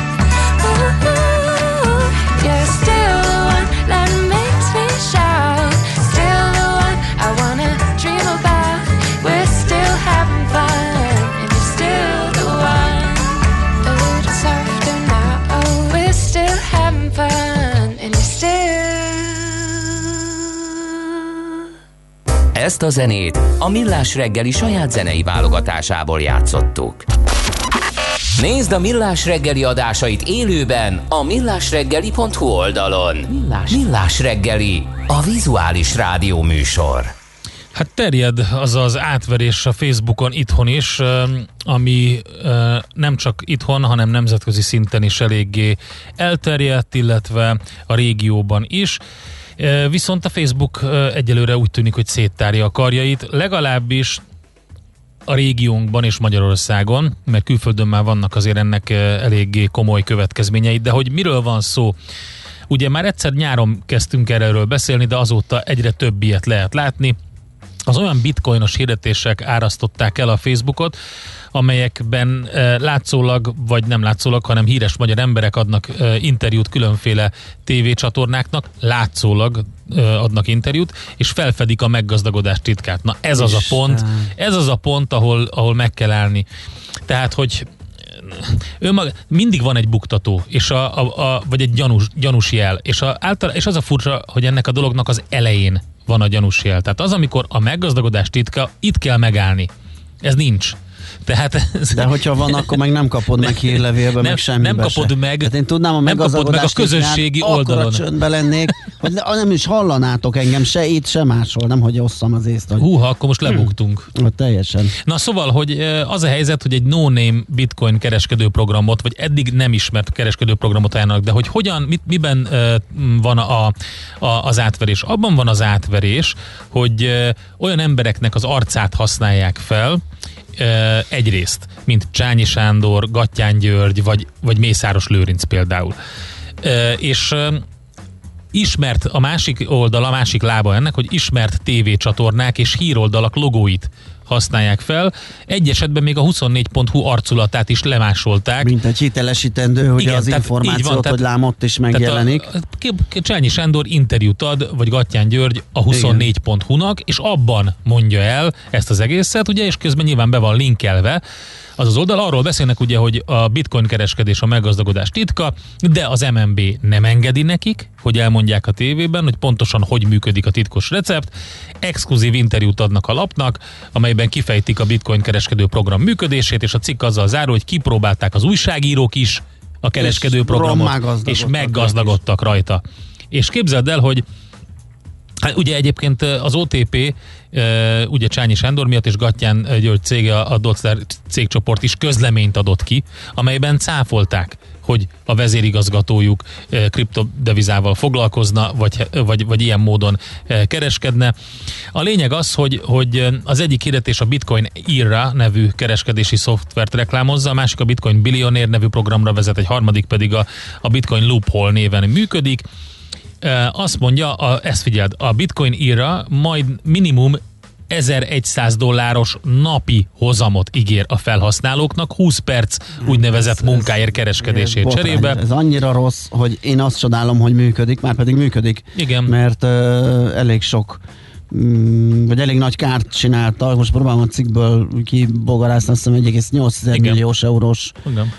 Ezt a zenét a Millás reggeli saját zenei válogatásából játszottuk. Nézd a Millás reggeli adásait élőben a millásreggeli.hu oldalon. Millás, Millás reggeli, a vizuális rádió műsor. Hát terjed az az átverés a Facebookon itthon is, ami nem csak itthon, hanem nemzetközi szinten is eléggé elterjedt, illetve a régióban is. Viszont a Facebook egyelőre úgy tűnik, hogy széttárja a karjait, legalábbis a régiónkban és Magyarországon, mert külföldön már vannak azért ennek eléggé komoly következményei, de hogy miről van szó? Ugye már egyszer nyáron kezdtünk erről beszélni, de azóta egyre több ilyet lehet látni. Az olyan bitcoinos hirdetések árasztották el a Facebookot, amelyekben e, látszólag, vagy nem látszólag, hanem híres magyar emberek adnak e, interjút különféle tévécsatornáknak, látszólag e, adnak interjút, és felfedik a meggazdagodás titkát. Na ez az a pont, ez az a pont, ahol, ahol meg kell állni. Tehát, hogy önmaga, mindig van egy buktató, és a, a, a, vagy egy gyanús, gyanús jel, és, a, által, és az a furcsa, hogy ennek a dolognak az elején van a gyanús jel. Tehát az, amikor a meggazdagodás titka, itt kell megállni. Ez nincs. Tehát ez, De hogyha van, akkor meg nem kapod meg hírlevélbe, nem, meg semmibe Nem kapod se. meg, Hát én tudnám a nem kapod meg a közösségi titkát, oldalon. Akkora csöndbe lennék, hogy ne- nem is hallanátok engem se itt, se máshol, nem hogy osszam az észt. Hogy... Húha, akkor most lebuktunk. Hmm. Teljesen. Na szóval, hogy az a helyzet, hogy egy no-name bitcoin kereskedő programot, vagy eddig nem ismert kereskedő programot ajánlanak, de hogy hogyan, mit, miben van a, a, az átverés? Abban van az átverés, hogy olyan embereknek az arcát használják fel, egyrészt, mint Csányi Sándor, Gattyán György, vagy, vagy Mészáros Lőrinc például. És ismert a másik oldal, a másik lába ennek, hogy ismert tévécsatornák és híroldalak logóit használják fel. Egy esetben még a 24.hu arculatát is lemásolták. Mint egy hitelesítendő, hogy Igen, az tehát így van, információt, tehát- hogy lám ott is Tehát megjelenik. A, a, Csányi Sándor interjút ad, vagy Gattyán György a 24.hu-nak, és abban mondja el ezt az egészet, ugye, és közben nyilván be van linkelve, az az oldal, arról beszélnek ugye, hogy a bitcoin kereskedés a meggazdagodás titka, de az MNB nem engedi nekik, hogy elmondják a tévében, hogy pontosan hogy működik a titkos recept. Exkluzív interjút adnak a lapnak, amelyben kifejtik a bitcoin kereskedő program működését, és a cikk azzal zárul, hogy kipróbálták az újságírók is a kereskedő És programot, és meggazdagodtak rajta. És képzeld el, hogy Hát ugye egyébként az OTP, ugye Csányi Sándor miatt és Gattyán eh, György cége, a Dotsler cégcsoport is közleményt adott ki, amelyben cáfolták, hogy a vezérigazgatójuk kriptodevizával foglalkozna, vagy, vagy, vagy ilyen módon kereskedne. A lényeg az, hogy, hogy az egyik hirdetés a Bitcoin IRA nevű kereskedési szoftvert reklámozza, a másik a Bitcoin Billionaire nevű programra vezet, egy harmadik pedig a, a Bitcoin Loophole néven működik. Azt mondja, a, ezt figyeld, a Bitcoin írra majd minimum 1100 dolláros napi hozamot ígér a felhasználóknak, 20 perc úgynevezett munkáért kereskedését Botrány. cserébe. Ez annyira rossz, hogy én azt csodálom, hogy működik, már pedig működik. Igen. Mert uh, elég sok mm, vagy elég nagy kárt csináltak, most próbálom a cikkből kibogarászni, azt hiszem 1,8 milliós eurós Igen.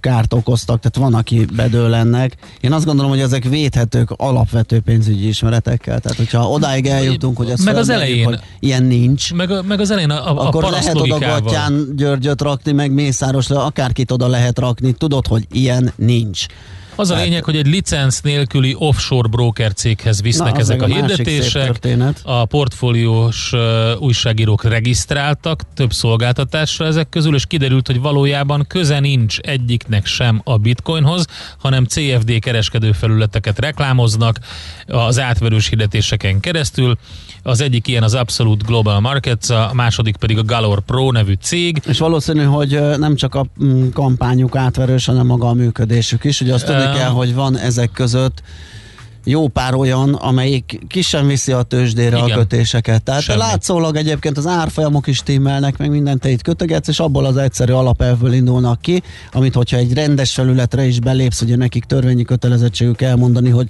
kárt okoztak, tehát van, aki bedől ennek. Én azt gondolom, hogy ezek védhetők alapvető pénzügyi ismeretekkel. Tehát, hogyha odáig eljutunk, hogy ezt Meg az elején. hogy ilyen nincs, Meg, a- meg az elején a, a, akkor lehet oda. Gattyán Györgyöt rakni, meg Mészárosra, akárkit oda lehet rakni, tudod, hogy ilyen nincs. Az a lényeg, hogy egy licenc nélküli offshore broker céghez visznek Na, ezek a a hirdetések. A portfóliós újságírók regisztráltak több szolgáltatásra ezek közül, és kiderült, hogy valójában köze nincs egyiknek sem a bitcoinhoz, hanem CFD kereskedőfelületeket reklámoznak az átverős hirdetéseken keresztül. Az egyik ilyen az Absolute Global Markets, a második pedig a Galore Pro nevű cég. És valószínű, hogy nem csak a mm, kampányuk átverős, hanem maga a működésük is. Ugye azt tudni kell, hogy van ezek között jó pár olyan, amelyik ki sem viszi a tőzsdére Igen. a kötéseket. Tehát Semmi. látszólag egyébként az árfolyamok is timmelnek, meg mindent te itt kötögetsz, és abból az egyszerű alapelvből indulnak ki, amit hogyha egy rendes felületre is belépsz, ugye nekik törvényi kötelezettségük elmondani, hogy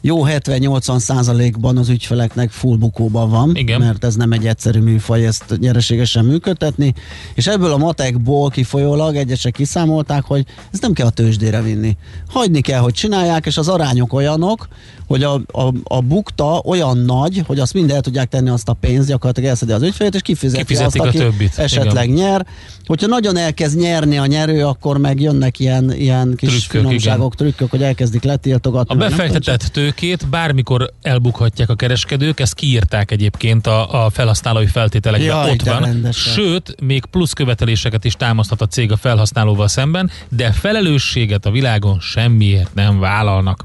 jó 70-80 százalékban az ügyfeleknek full bukóban van, Igen. mert ez nem egy egyszerű műfaj ezt nyereségesen működtetni, és ebből a matekból kifolyólag egyesek kiszámolták, hogy ez nem kell a tőzsdére vinni. Hagyni kell, hogy csinálják, és az arányok olyanok, hogy a, a, a bukta olyan nagy, hogy azt mind el tudják tenni azt a pénzt, gyakorlatilag elszedi az ügyfelét, és kifizeti Kifizetik azt, a aki többit, esetleg igen. nyer. Hogyha nagyon elkezd nyerni a nyerő, akkor meg jönnek ilyen, ilyen kis Trükkök, finomságok, trükkök, hogy elkezdik letiltogatni. A befektetett tőkét bármikor elbukhatják a kereskedők, ezt kiírták egyébként a, a felhasználói feltételekben, Jaj, ott van. rendesen. Sőt, még plusz követeléseket is támaszthat a cég a felhasználóval szemben, de felelősséget a világon semmiért nem vállalnak.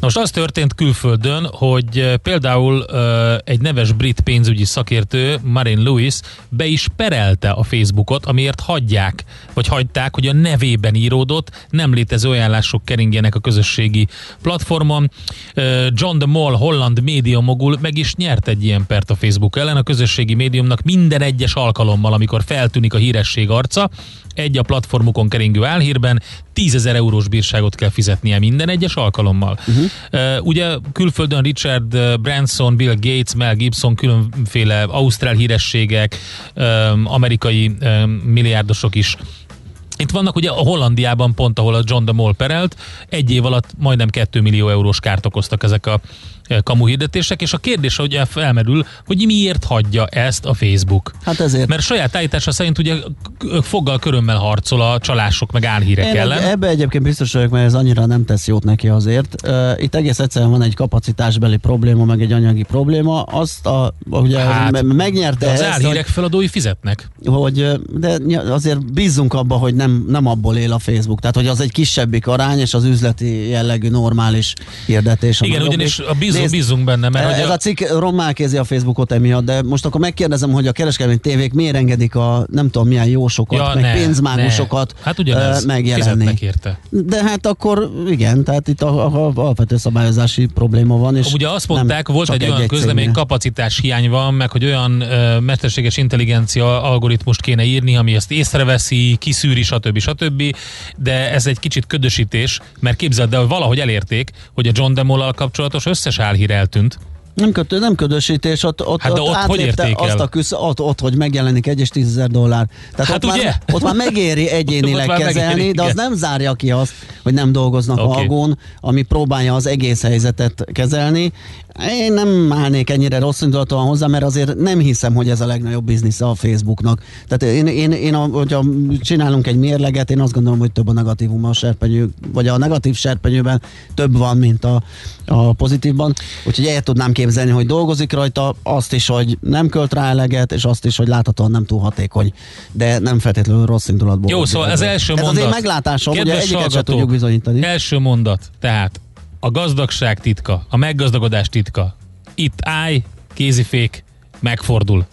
Most az történt külföldön, hogy eh, például ö, egy neves brit pénzügyi szakértő, Marin Lewis, be is perelte a Facebookot, amiért hagyják, vagy hagyták, hogy a nevében íródott, nem létező ajánlások keringjenek a közösségi platformon. Ö, John de Mol, holland média mogul meg is nyert egy ilyen pert a Facebook ellen. A közösségi médiumnak minden egyes alkalommal, amikor feltűnik a híresség arca, egy a platformukon keringő álhírben 10 ezer eurós bírságot kell fizetnie minden egyes alkalommal. Uh-huh. Uh, ugye külföldön Richard Branson, Bill Gates, Mel Gibson, különféle ausztrál hírességek, um, amerikai um, milliárdosok is itt vannak ugye a Hollandiában pont, ahol a John de Mol perelt, egy év alatt majdnem 2 millió eurós kárt okoztak ezek a e, kamu hirdetések, és a kérdés ugye felmerül, hogy miért hagyja ezt a Facebook. Hát ezért. Mert saját állítása szerint ugye foggal körömmel harcol a csalások meg álhírek Én ellen. ebbe egyébként biztos vagyok, mert ez annyira nem tesz jót neki azért. Uh, itt egész egyszerűen van egy kapacitásbeli probléma, meg egy anyagi probléma. Azt a, ugye Hát, me- megnyerte az ezt, álhírek feladói fizetnek. hogy, hogy ö, de azért bízzunk abba, hogy nem, nem abból él a Facebook. Tehát, hogy az egy kisebbik arány, és az üzleti jellegű normális hirdetés. Igen, ugyanis a bízunk, Nézd, bízunk benne, mert ez hogy a cikk rommá kézi a Facebookot emiatt, de most akkor megkérdezem, hogy a kereskedelmi tévék miért engedik a nem tudom milyen jósokat, Ja, meg ne, pénzmágusokat ne. Hát ugyanez, ö, megjelenni. érte. De hát akkor igen, tehát itt a, a, a alapvető szabályozási probléma van. És Ugye azt mondták, volt egy olyan egy-egy közlemény, kapacitás hiány van, meg hogy olyan ö, mesterséges intelligencia algoritmust kéne írni, ami ezt észreveszi, kiszűri, stb. stb. De ez egy kicsit ködösítés, mert képzeld el, hogy valahogy elérték, hogy a John Demol kapcsolatos összes álhír eltűnt. Nem, kötő, nem ködösítés, ott, ott, Hát de ott hogy azt a küsz, ott, ott, hogy megjelenik egy és tízezer dollár. Tehát Hát ott, ugye? Már, ott már megéri egyénileg Ott már kezelni, megéri, de az igen. nem zárja ki azt, hogy nem dolgoznak okay. algón, ami próbálja az egész helyzetet kezelni. Én nem állnék ennyire rossz indulaton hozzá, mert azért nem hiszem, hogy ez a legnagyobb biznisze a Facebooknak. Tehát én, én, én a, hogyha csinálunk egy mérleget, én azt gondolom, hogy több a negatívum a serpenyő, vagy a negatív serpenyőben több van, mint a, a pozitívban. Úgyhogy el tudnám képzelni, hogy dolgozik rajta, azt is, hogy nem költ rá eleget, és azt is, hogy láthatóan nem túl hatékony. De nem feltétlenül rossz indulatból. Jó, szóval ez első ez mondat. azért meglátásom, Kedves egyiket sem tudjuk bizonyítani. Első mondat, tehát a gazdagság titka, a meggazdagodás titka. Itt állj, kézifék, megfordul.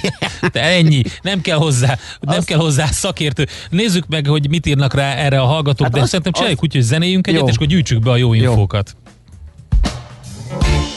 De ennyi, nem kell hozzá, nem Azt- kell hozzá szakértő. Nézzük meg, hogy mit írnak rá erre a hallgatók, Hát de azt- szerintem csináljuk azt- úgy, hogy zenéjünk egyet, Jó. és akkor gyűjtsük be a jó infókat. She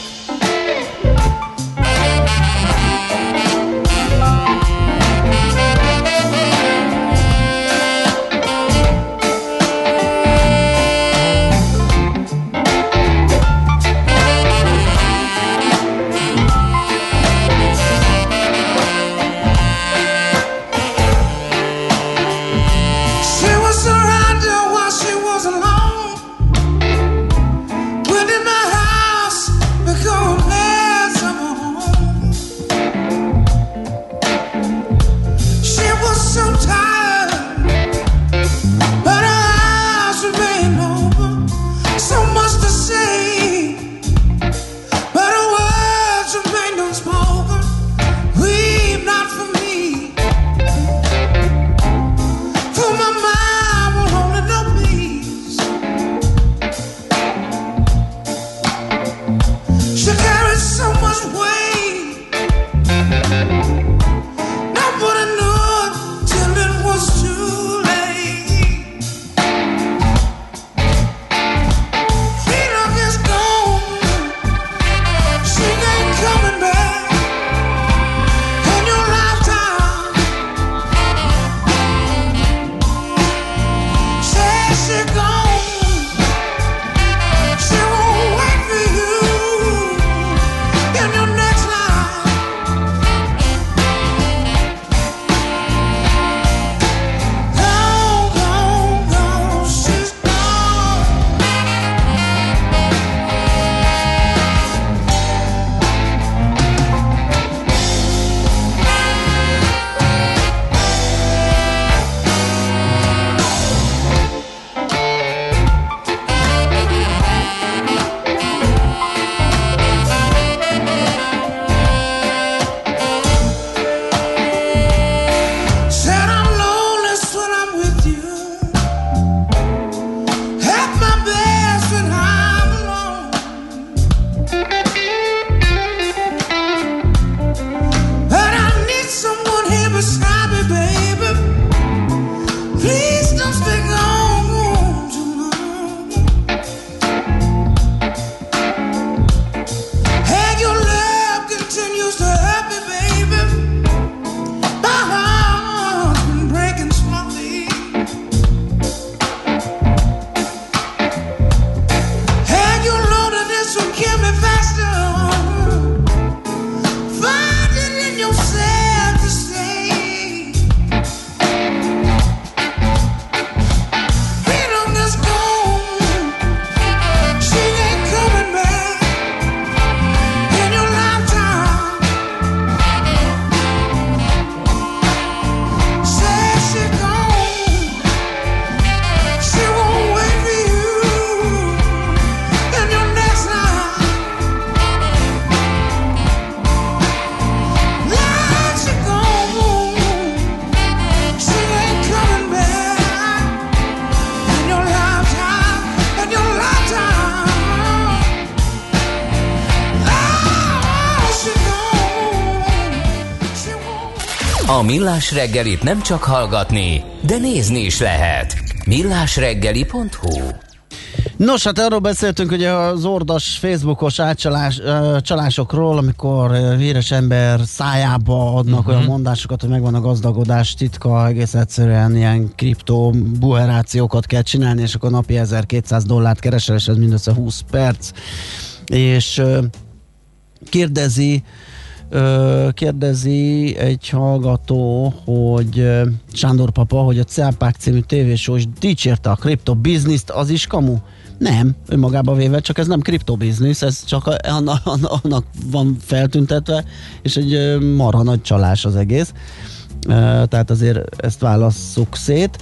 Millás reggelit nem csak hallgatni, de nézni is lehet. millásreggeli.hu Nos, hát arról beszéltünk ugye az ordas Facebookos átcsalás, csalásokról, amikor híres ember szájába adnak uh-huh. olyan mondásokat, hogy megvan a gazdagodás titka, egész egyszerűen ilyen kripto buherációkat kell csinálni, és akkor napi 1200 dollárt keresel, és ez mindössze 20 perc. És kérdezi, kérdezi egy hallgató, hogy Sándor papa, hogy a Cápák című tévésó is dicsérte a kriptobizniszt, az is kamu? Nem, önmagába véve, csak ez nem kriptobiznisz, ez csak annak, annak van feltüntetve, és egy marha nagy csalás az egész. Tehát azért ezt válasszuk szét.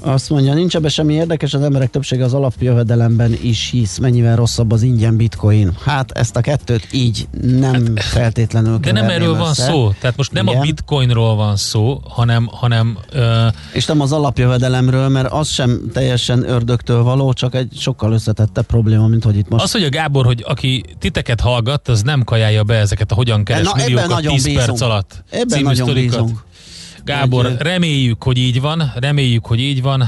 Azt mondja, nincs ebben semmi érdekes, az emberek többsége az alapjövedelemben is hisz. Mennyivel rosszabb az ingyen bitcoin? Hát ezt a kettőt így nem feltétlenül De nem erről van össze. szó. Tehát most nem Igen. a bitcoinról van szó, hanem, hanem ö, És nem az alapjövedelemről, mert az sem teljesen ördögtől való, csak egy sokkal összetettebb probléma, mint hogy itt most. az, hogy a Gábor, hogy aki titeket hallgat, az nem kajálja be ezeket a hogyan keres Na, milliókat nagyon 10 perc bízunk. alatt. Ebben nagyon bízunk. Gábor, Hogy, reméljük, hogy így van, reméljük, hogy így van,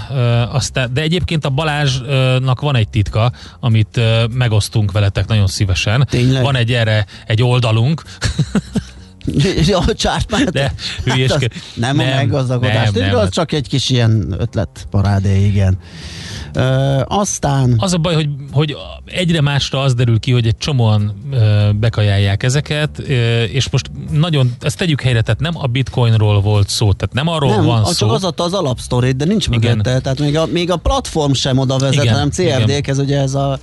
aztán, de egyébként a Balázsnak van egy titka, amit megosztunk veletek nagyon szívesen. Tényleg? Van egy erre, egy oldalunk, ja, csárt már. de hülyeskedj. Hát nem, nem a meggazdagodás. nem, Nem, nem. az csak egy kis ilyen ötlet parádé, igen. Aztán... Az a baj, hogy, hogy egyre másra az derül ki, hogy egy csomóan bekajálják ezeket, és most nagyon, ezt tegyük helyre, tehát nem a bitcoinról volt szó, tehát nem arról nem, van az szó. csak az adta az alapsztorit, de nincs Igen. mögötte. Tehát még a, még a platform sem oda vezet, Igen, hanem. CFD-k, ez ugye ez a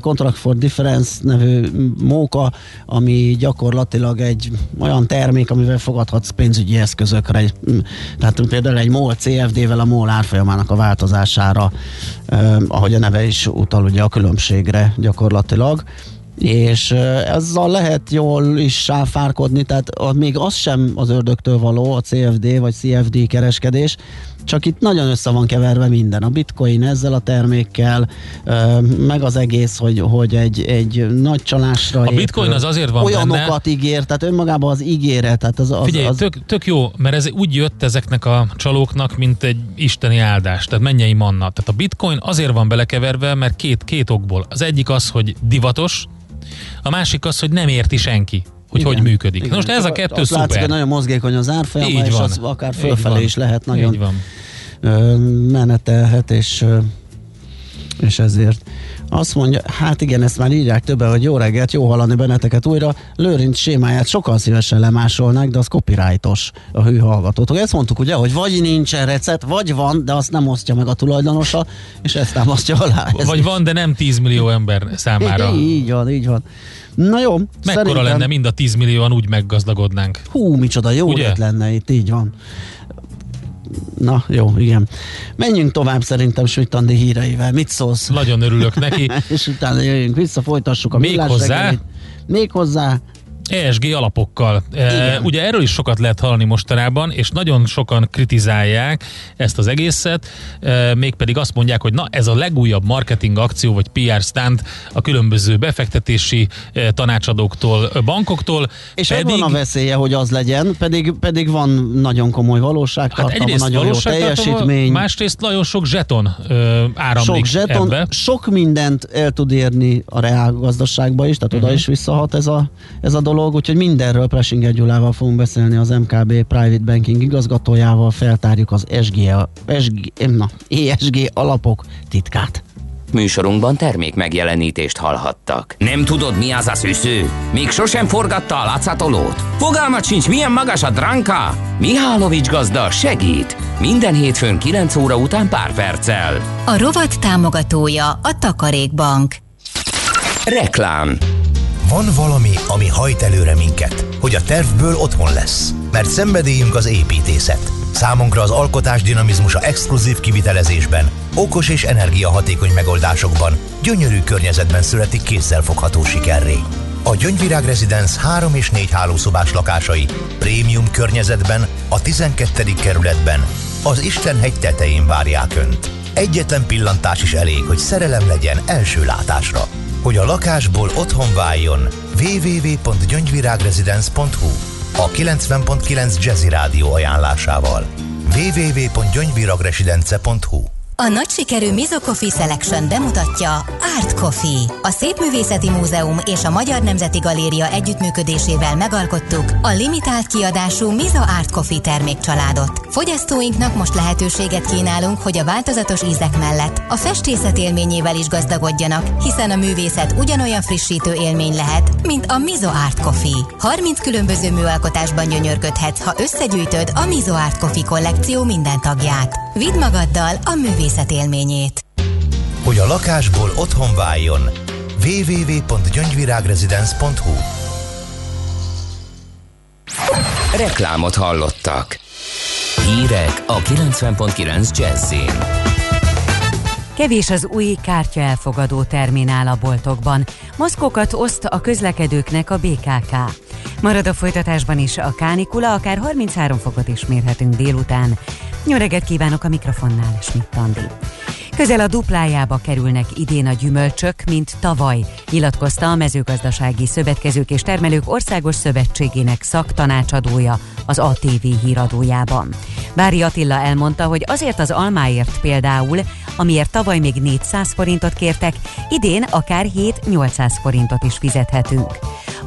Contract for Difference nevű móka, ami gyakorlatilag egy olyan termék, amivel fogadhatsz pénzügyi eszközökre. Mm, Tehát például egy MOL CFD-vel a MOL árfolyamának a változására, ahogy a neve is utal ugye a különbségre gyakorlatilag. És ezzel lehet jól is sáfárkodni, tehát még az sem az ördögtől való, a CFD vagy CFD kereskedés, csak itt nagyon össze van keverve minden. A bitcoin ezzel a termékkel, meg az egész, hogy, hogy egy, egy nagy csalásra A bitcoin az azért van Olyanokat ígér, tehát önmagában az ígéret, tehát az, az, Figyelj, az tök, tök jó, mert ez úgy jött ezeknek a csalóknak, mint egy isteni áldás, tehát mennyei manna. Tehát a bitcoin azért van belekeverve, mert két, két okból. Az egyik az, hogy divatos, a másik az, hogy nem érti senki, hogy Igen, hogy működik. igen. Na most ez a kettő azt Látszik, szuper. hogy nagyon mozgékony az árfolyama, Így és van. az akár fölfelé is lehet nagyon Így van. menetelhet, és, és ezért azt mondja, hát igen, ezt már írják többen, hogy jó reggelt, jó hallani benneteket újra. Lőrinc sémáját sokkal szívesen lemásolnák, de az copyrightos a hű hallgatótok. Ezt mondtuk ugye, hogy vagy nincsen recept, vagy van, de azt nem osztja meg a tulajdonosa, és ezt támasztja alá. Ez Vagy van, de nem 10 millió ember számára. Így van, így van. Na jó, Mekkora szerintem- lenne mind a 10 millióan úgy meggazdagodnánk. Hú, micsoda jó Ugye? lenne itt, így van. Na, jó, igen. Menjünk tovább szerintem Schmidt Andi híreivel. Mit szólsz? Nagyon örülök neki. És utána jöjjünk vissza, folytassuk a Még hozzá? Még hozzá. ESG alapokkal. E, Igen. ugye erről is sokat lehet hallani mostanában, és nagyon sokan kritizálják ezt az egészet, e, mégpedig azt mondják, hogy na ez a legújabb marketing akció, vagy PR stunt a különböző befektetési e, tanácsadóktól, bankoktól. És pedig, van a veszélye, hogy az legyen, pedig, pedig van nagyon komoly valóságtartalma, hát egyrészt nagyon jó valóságtartalma, teljesítmény. másrészt nagyon sok zseton ö, áramlik sok zseton, ebbe. sok mindent el tud érni a reál gazdaságba is, tehát Mhm. oda is visszahat ez a, ez a dolog, úgyhogy mindenről Presinger Gyulával fogunk beszélni az MKB Private Banking igazgatójával, feltárjuk az SG, SG, na, ESG alapok titkát. Műsorunkban termék megjelenítést hallhattak. Nem tudod, mi az a szűző? Még sosem forgatta a látszatolót? Fogalmat sincs, milyen magas a dránka? Mihálovics gazda segít! Minden hétfőn 9 óra után pár perccel. A rovat támogatója a Takarékbank. Reklám Van valami, ami hajt előre minket, hogy a tervből otthon lesz. Mert szenvedélyünk az építészet. Számunkra az alkotás dinamizmusa exkluzív kivitelezésben, okos és energiahatékony megoldásokban, gyönyörű környezetben születik kézzelfogható sikerré. A Gyöngyvirág Residence 3 és 4 hálószobás lakásai prémium környezetben, a 12. kerületben, az Istenhegy tetején várják Önt. Egyetlen pillantás is elég, hogy szerelem legyen első látásra. Hogy a lakásból otthon váljon, www.gyöngyvirágresidence.hu a 90.9 Jazzy Rádió ajánlásával. www.gyöngyviragresidenце.hu A nagy sikerű Mizo Coffee Selection bemutatja Art Coffee. A Szépművészeti Múzeum és a Magyar Nemzeti Galéria együttműködésével megalkottuk a limitált kiadású Mizo Art Coffee termékcsaládot. Fogyasztóinknak most lehetőséget kínálunk, hogy a változatos ízek mellett a festészet élményével is gazdagodjanak, hiszen a művészet ugyanolyan frissítő élmény lehet, mint a Mizo Art Coffee. 30 különböző műalkotásban gyönyörködhetsz, ha összegyűjtöd a Mizo Art Coffee kollekció minden tagját. Vidd magaddal a művészet élményét. Hogy a lakásból otthon váljon. www.gyöngyvirágresidence.hu Reklámot hallottak. Hírek a 90.9 Jazzin. Kevés az új kártya elfogadó terminál a boltokban. Maszkokat oszt a közlekedőknek a BKK. Marad a folytatásban is a kánikula, akár 33 fokot is mérhetünk délután. Jó reggelt kívánok a mikrofonnál, Schmidt Andi. Közel a duplájába kerülnek idén a gyümölcsök, mint tavaly, nyilatkozta a mezőgazdasági szövetkezők és termelők országos szövetségének szaktanácsadója az ATV híradójában. Bári Attila elmondta, hogy azért az almáért például, amiért tavaly még 400 forintot kértek, idén akár 7-800 forintot is fizethetünk.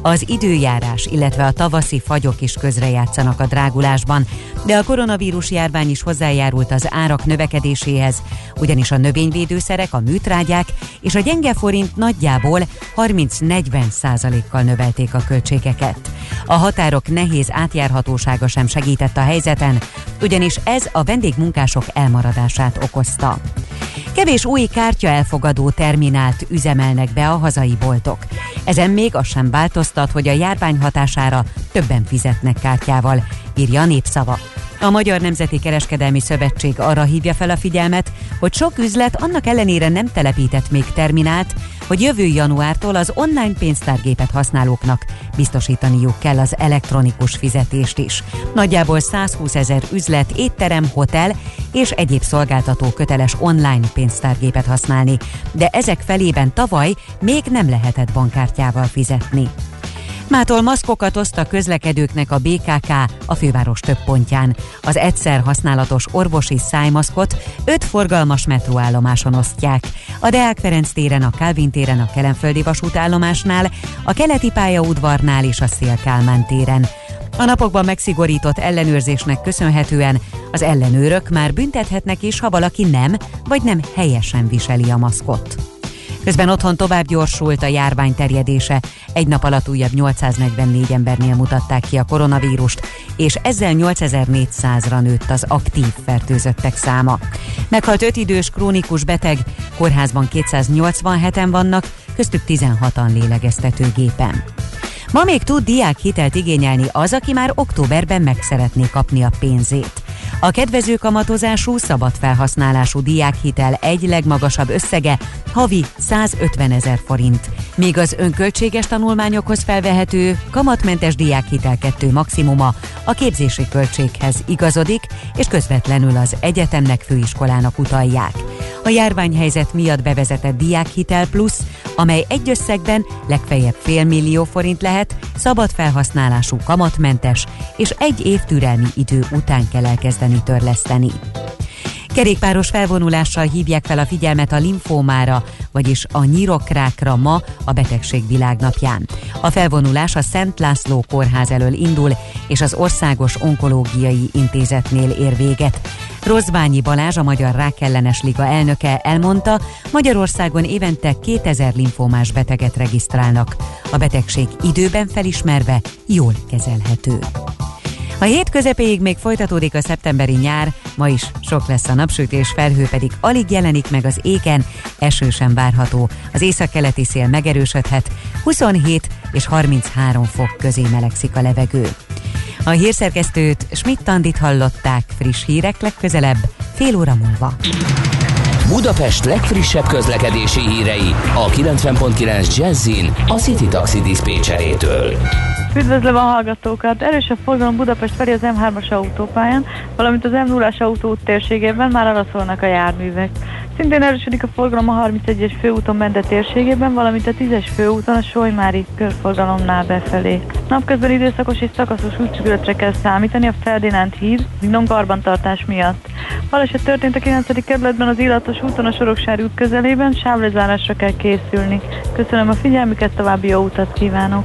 Az időjárás, illetve a tavaszi fagyok is közrejátszanak a drágulásban, de a koronavírus járvány is hozzájárult az árak növekedéséhez, ugyanis a növényvédőszerek, a műtrágyák és a gyenge forint nagyjából 30-40 százalékkal növelték a költségeket. A határok nehéz átjárhatósága sem segített a helyzeten, ugyanis ez a vendégmunkások elmaradását okozta. Kevés új kártya elfogadó terminált üzemelnek be a hazai boltok. Ezen még az sem változtat, hogy a járvány hatására többen fizetnek kártyával, írja a népszava. A Magyar Nemzeti Kereskedelmi Szövetség arra hívja fel a figyelmet, hogy sok üzlet annak ellenére nem telepített még terminált, hogy jövő januártól az online pénztárgépet használóknak biztosítaniuk kell az elektronikus fizetést is. Nagyjából 120 ezer üzlet, étterem, hotel és egyéb szolgáltató köteles online pénztárgépet használni, de ezek felében tavaly még nem lehetett bankkártyával fizetni. Mától maszkokat oszt a közlekedőknek a BKK a főváros több pontján. Az egyszer használatos orvosi szájmaszkot öt forgalmas metróállomáson osztják. A Deák Ferenc téren, a Kálvin téren, a Kelenföldi vasútállomásnál, a Keleti pályaudvarnál és a Szél-Kálmán téren. A napokban megszigorított ellenőrzésnek köszönhetően az ellenőrök már büntethetnek is, ha valaki nem, vagy nem helyesen viseli a maszkot. Közben otthon tovább gyorsult a járvány terjedése. Egy nap alatt újabb 844 embernél mutatták ki a koronavírust, és ezzel 8400-ra nőtt az aktív fertőzöttek száma. Meghalt 5 idős krónikus beteg, kórházban 287-en vannak, köztük 16-an lélegeztetőgépen. Ma még tud diák hitelt igényelni az, aki már októberben meg szeretné kapni a pénzét. A kedvező kamatozású, szabad felhasználású diákhitel egy legmagasabb összege havi 150 ezer forint, míg az önköltséges tanulmányokhoz felvehető kamatmentes diákhitel kettő maximuma a képzési költséghez igazodik, és közvetlenül az egyetemnek főiskolának utalják. A járványhelyzet miatt bevezetett diákhitel plusz, amely egy összegben legfeljebb fél millió forint lehet, szabad felhasználású kamatmentes, és egy év türelmi idő után kell elkezdeni törleszteni. Kerékpáros felvonulással hívják fel a figyelmet a linfómára, vagyis a nyirokrákra ma a betegség világnapján. A felvonulás a Szent László kórház elől indul, és az Országos Onkológiai Intézetnél ér véget. Rozbányi Balázs, a Magyar Rákellenes Liga elnöke elmondta, Magyarországon évente 2000 linfómás beteget regisztrálnak. A betegség időben felismerve jól kezelhető. A hét közepéig még folytatódik a szeptemberi nyár, ma is sok lesz a napsütés, felhő pedig alig jelenik meg az éken, eső sem várható. Az északkeleti szél megerősödhet, 27 és 33 fok közé melegszik a levegő. A hírszerkesztőt Schmidt-Tandit hallották, friss hírek legközelebb, fél óra múlva. Budapest legfrissebb közlekedési hírei a 90.9 Jazzin a City Taxi Dispécsejétől. Üdvözlöm a hallgatókat! Erősebb forgalom Budapest felé az M3-as autópályán, valamint az M0-as autóút térségében már arra szólnak a járművek. Szintén erősödik a forgalom a 31-es főúton Mende térségében, valamint a 10-es főúton a Solymári körforgalomnál befelé. Napközben időszakos és szakaszos útszűkületre kell számítani a Ferdinánd híd, Vignon karbantartás miatt. Baleset történt a 9. kerületben az illatos úton a Soroksári út közelében, sávlezárásra kell készülni. Köszönöm a figyelmüket, további jó utat kívánok!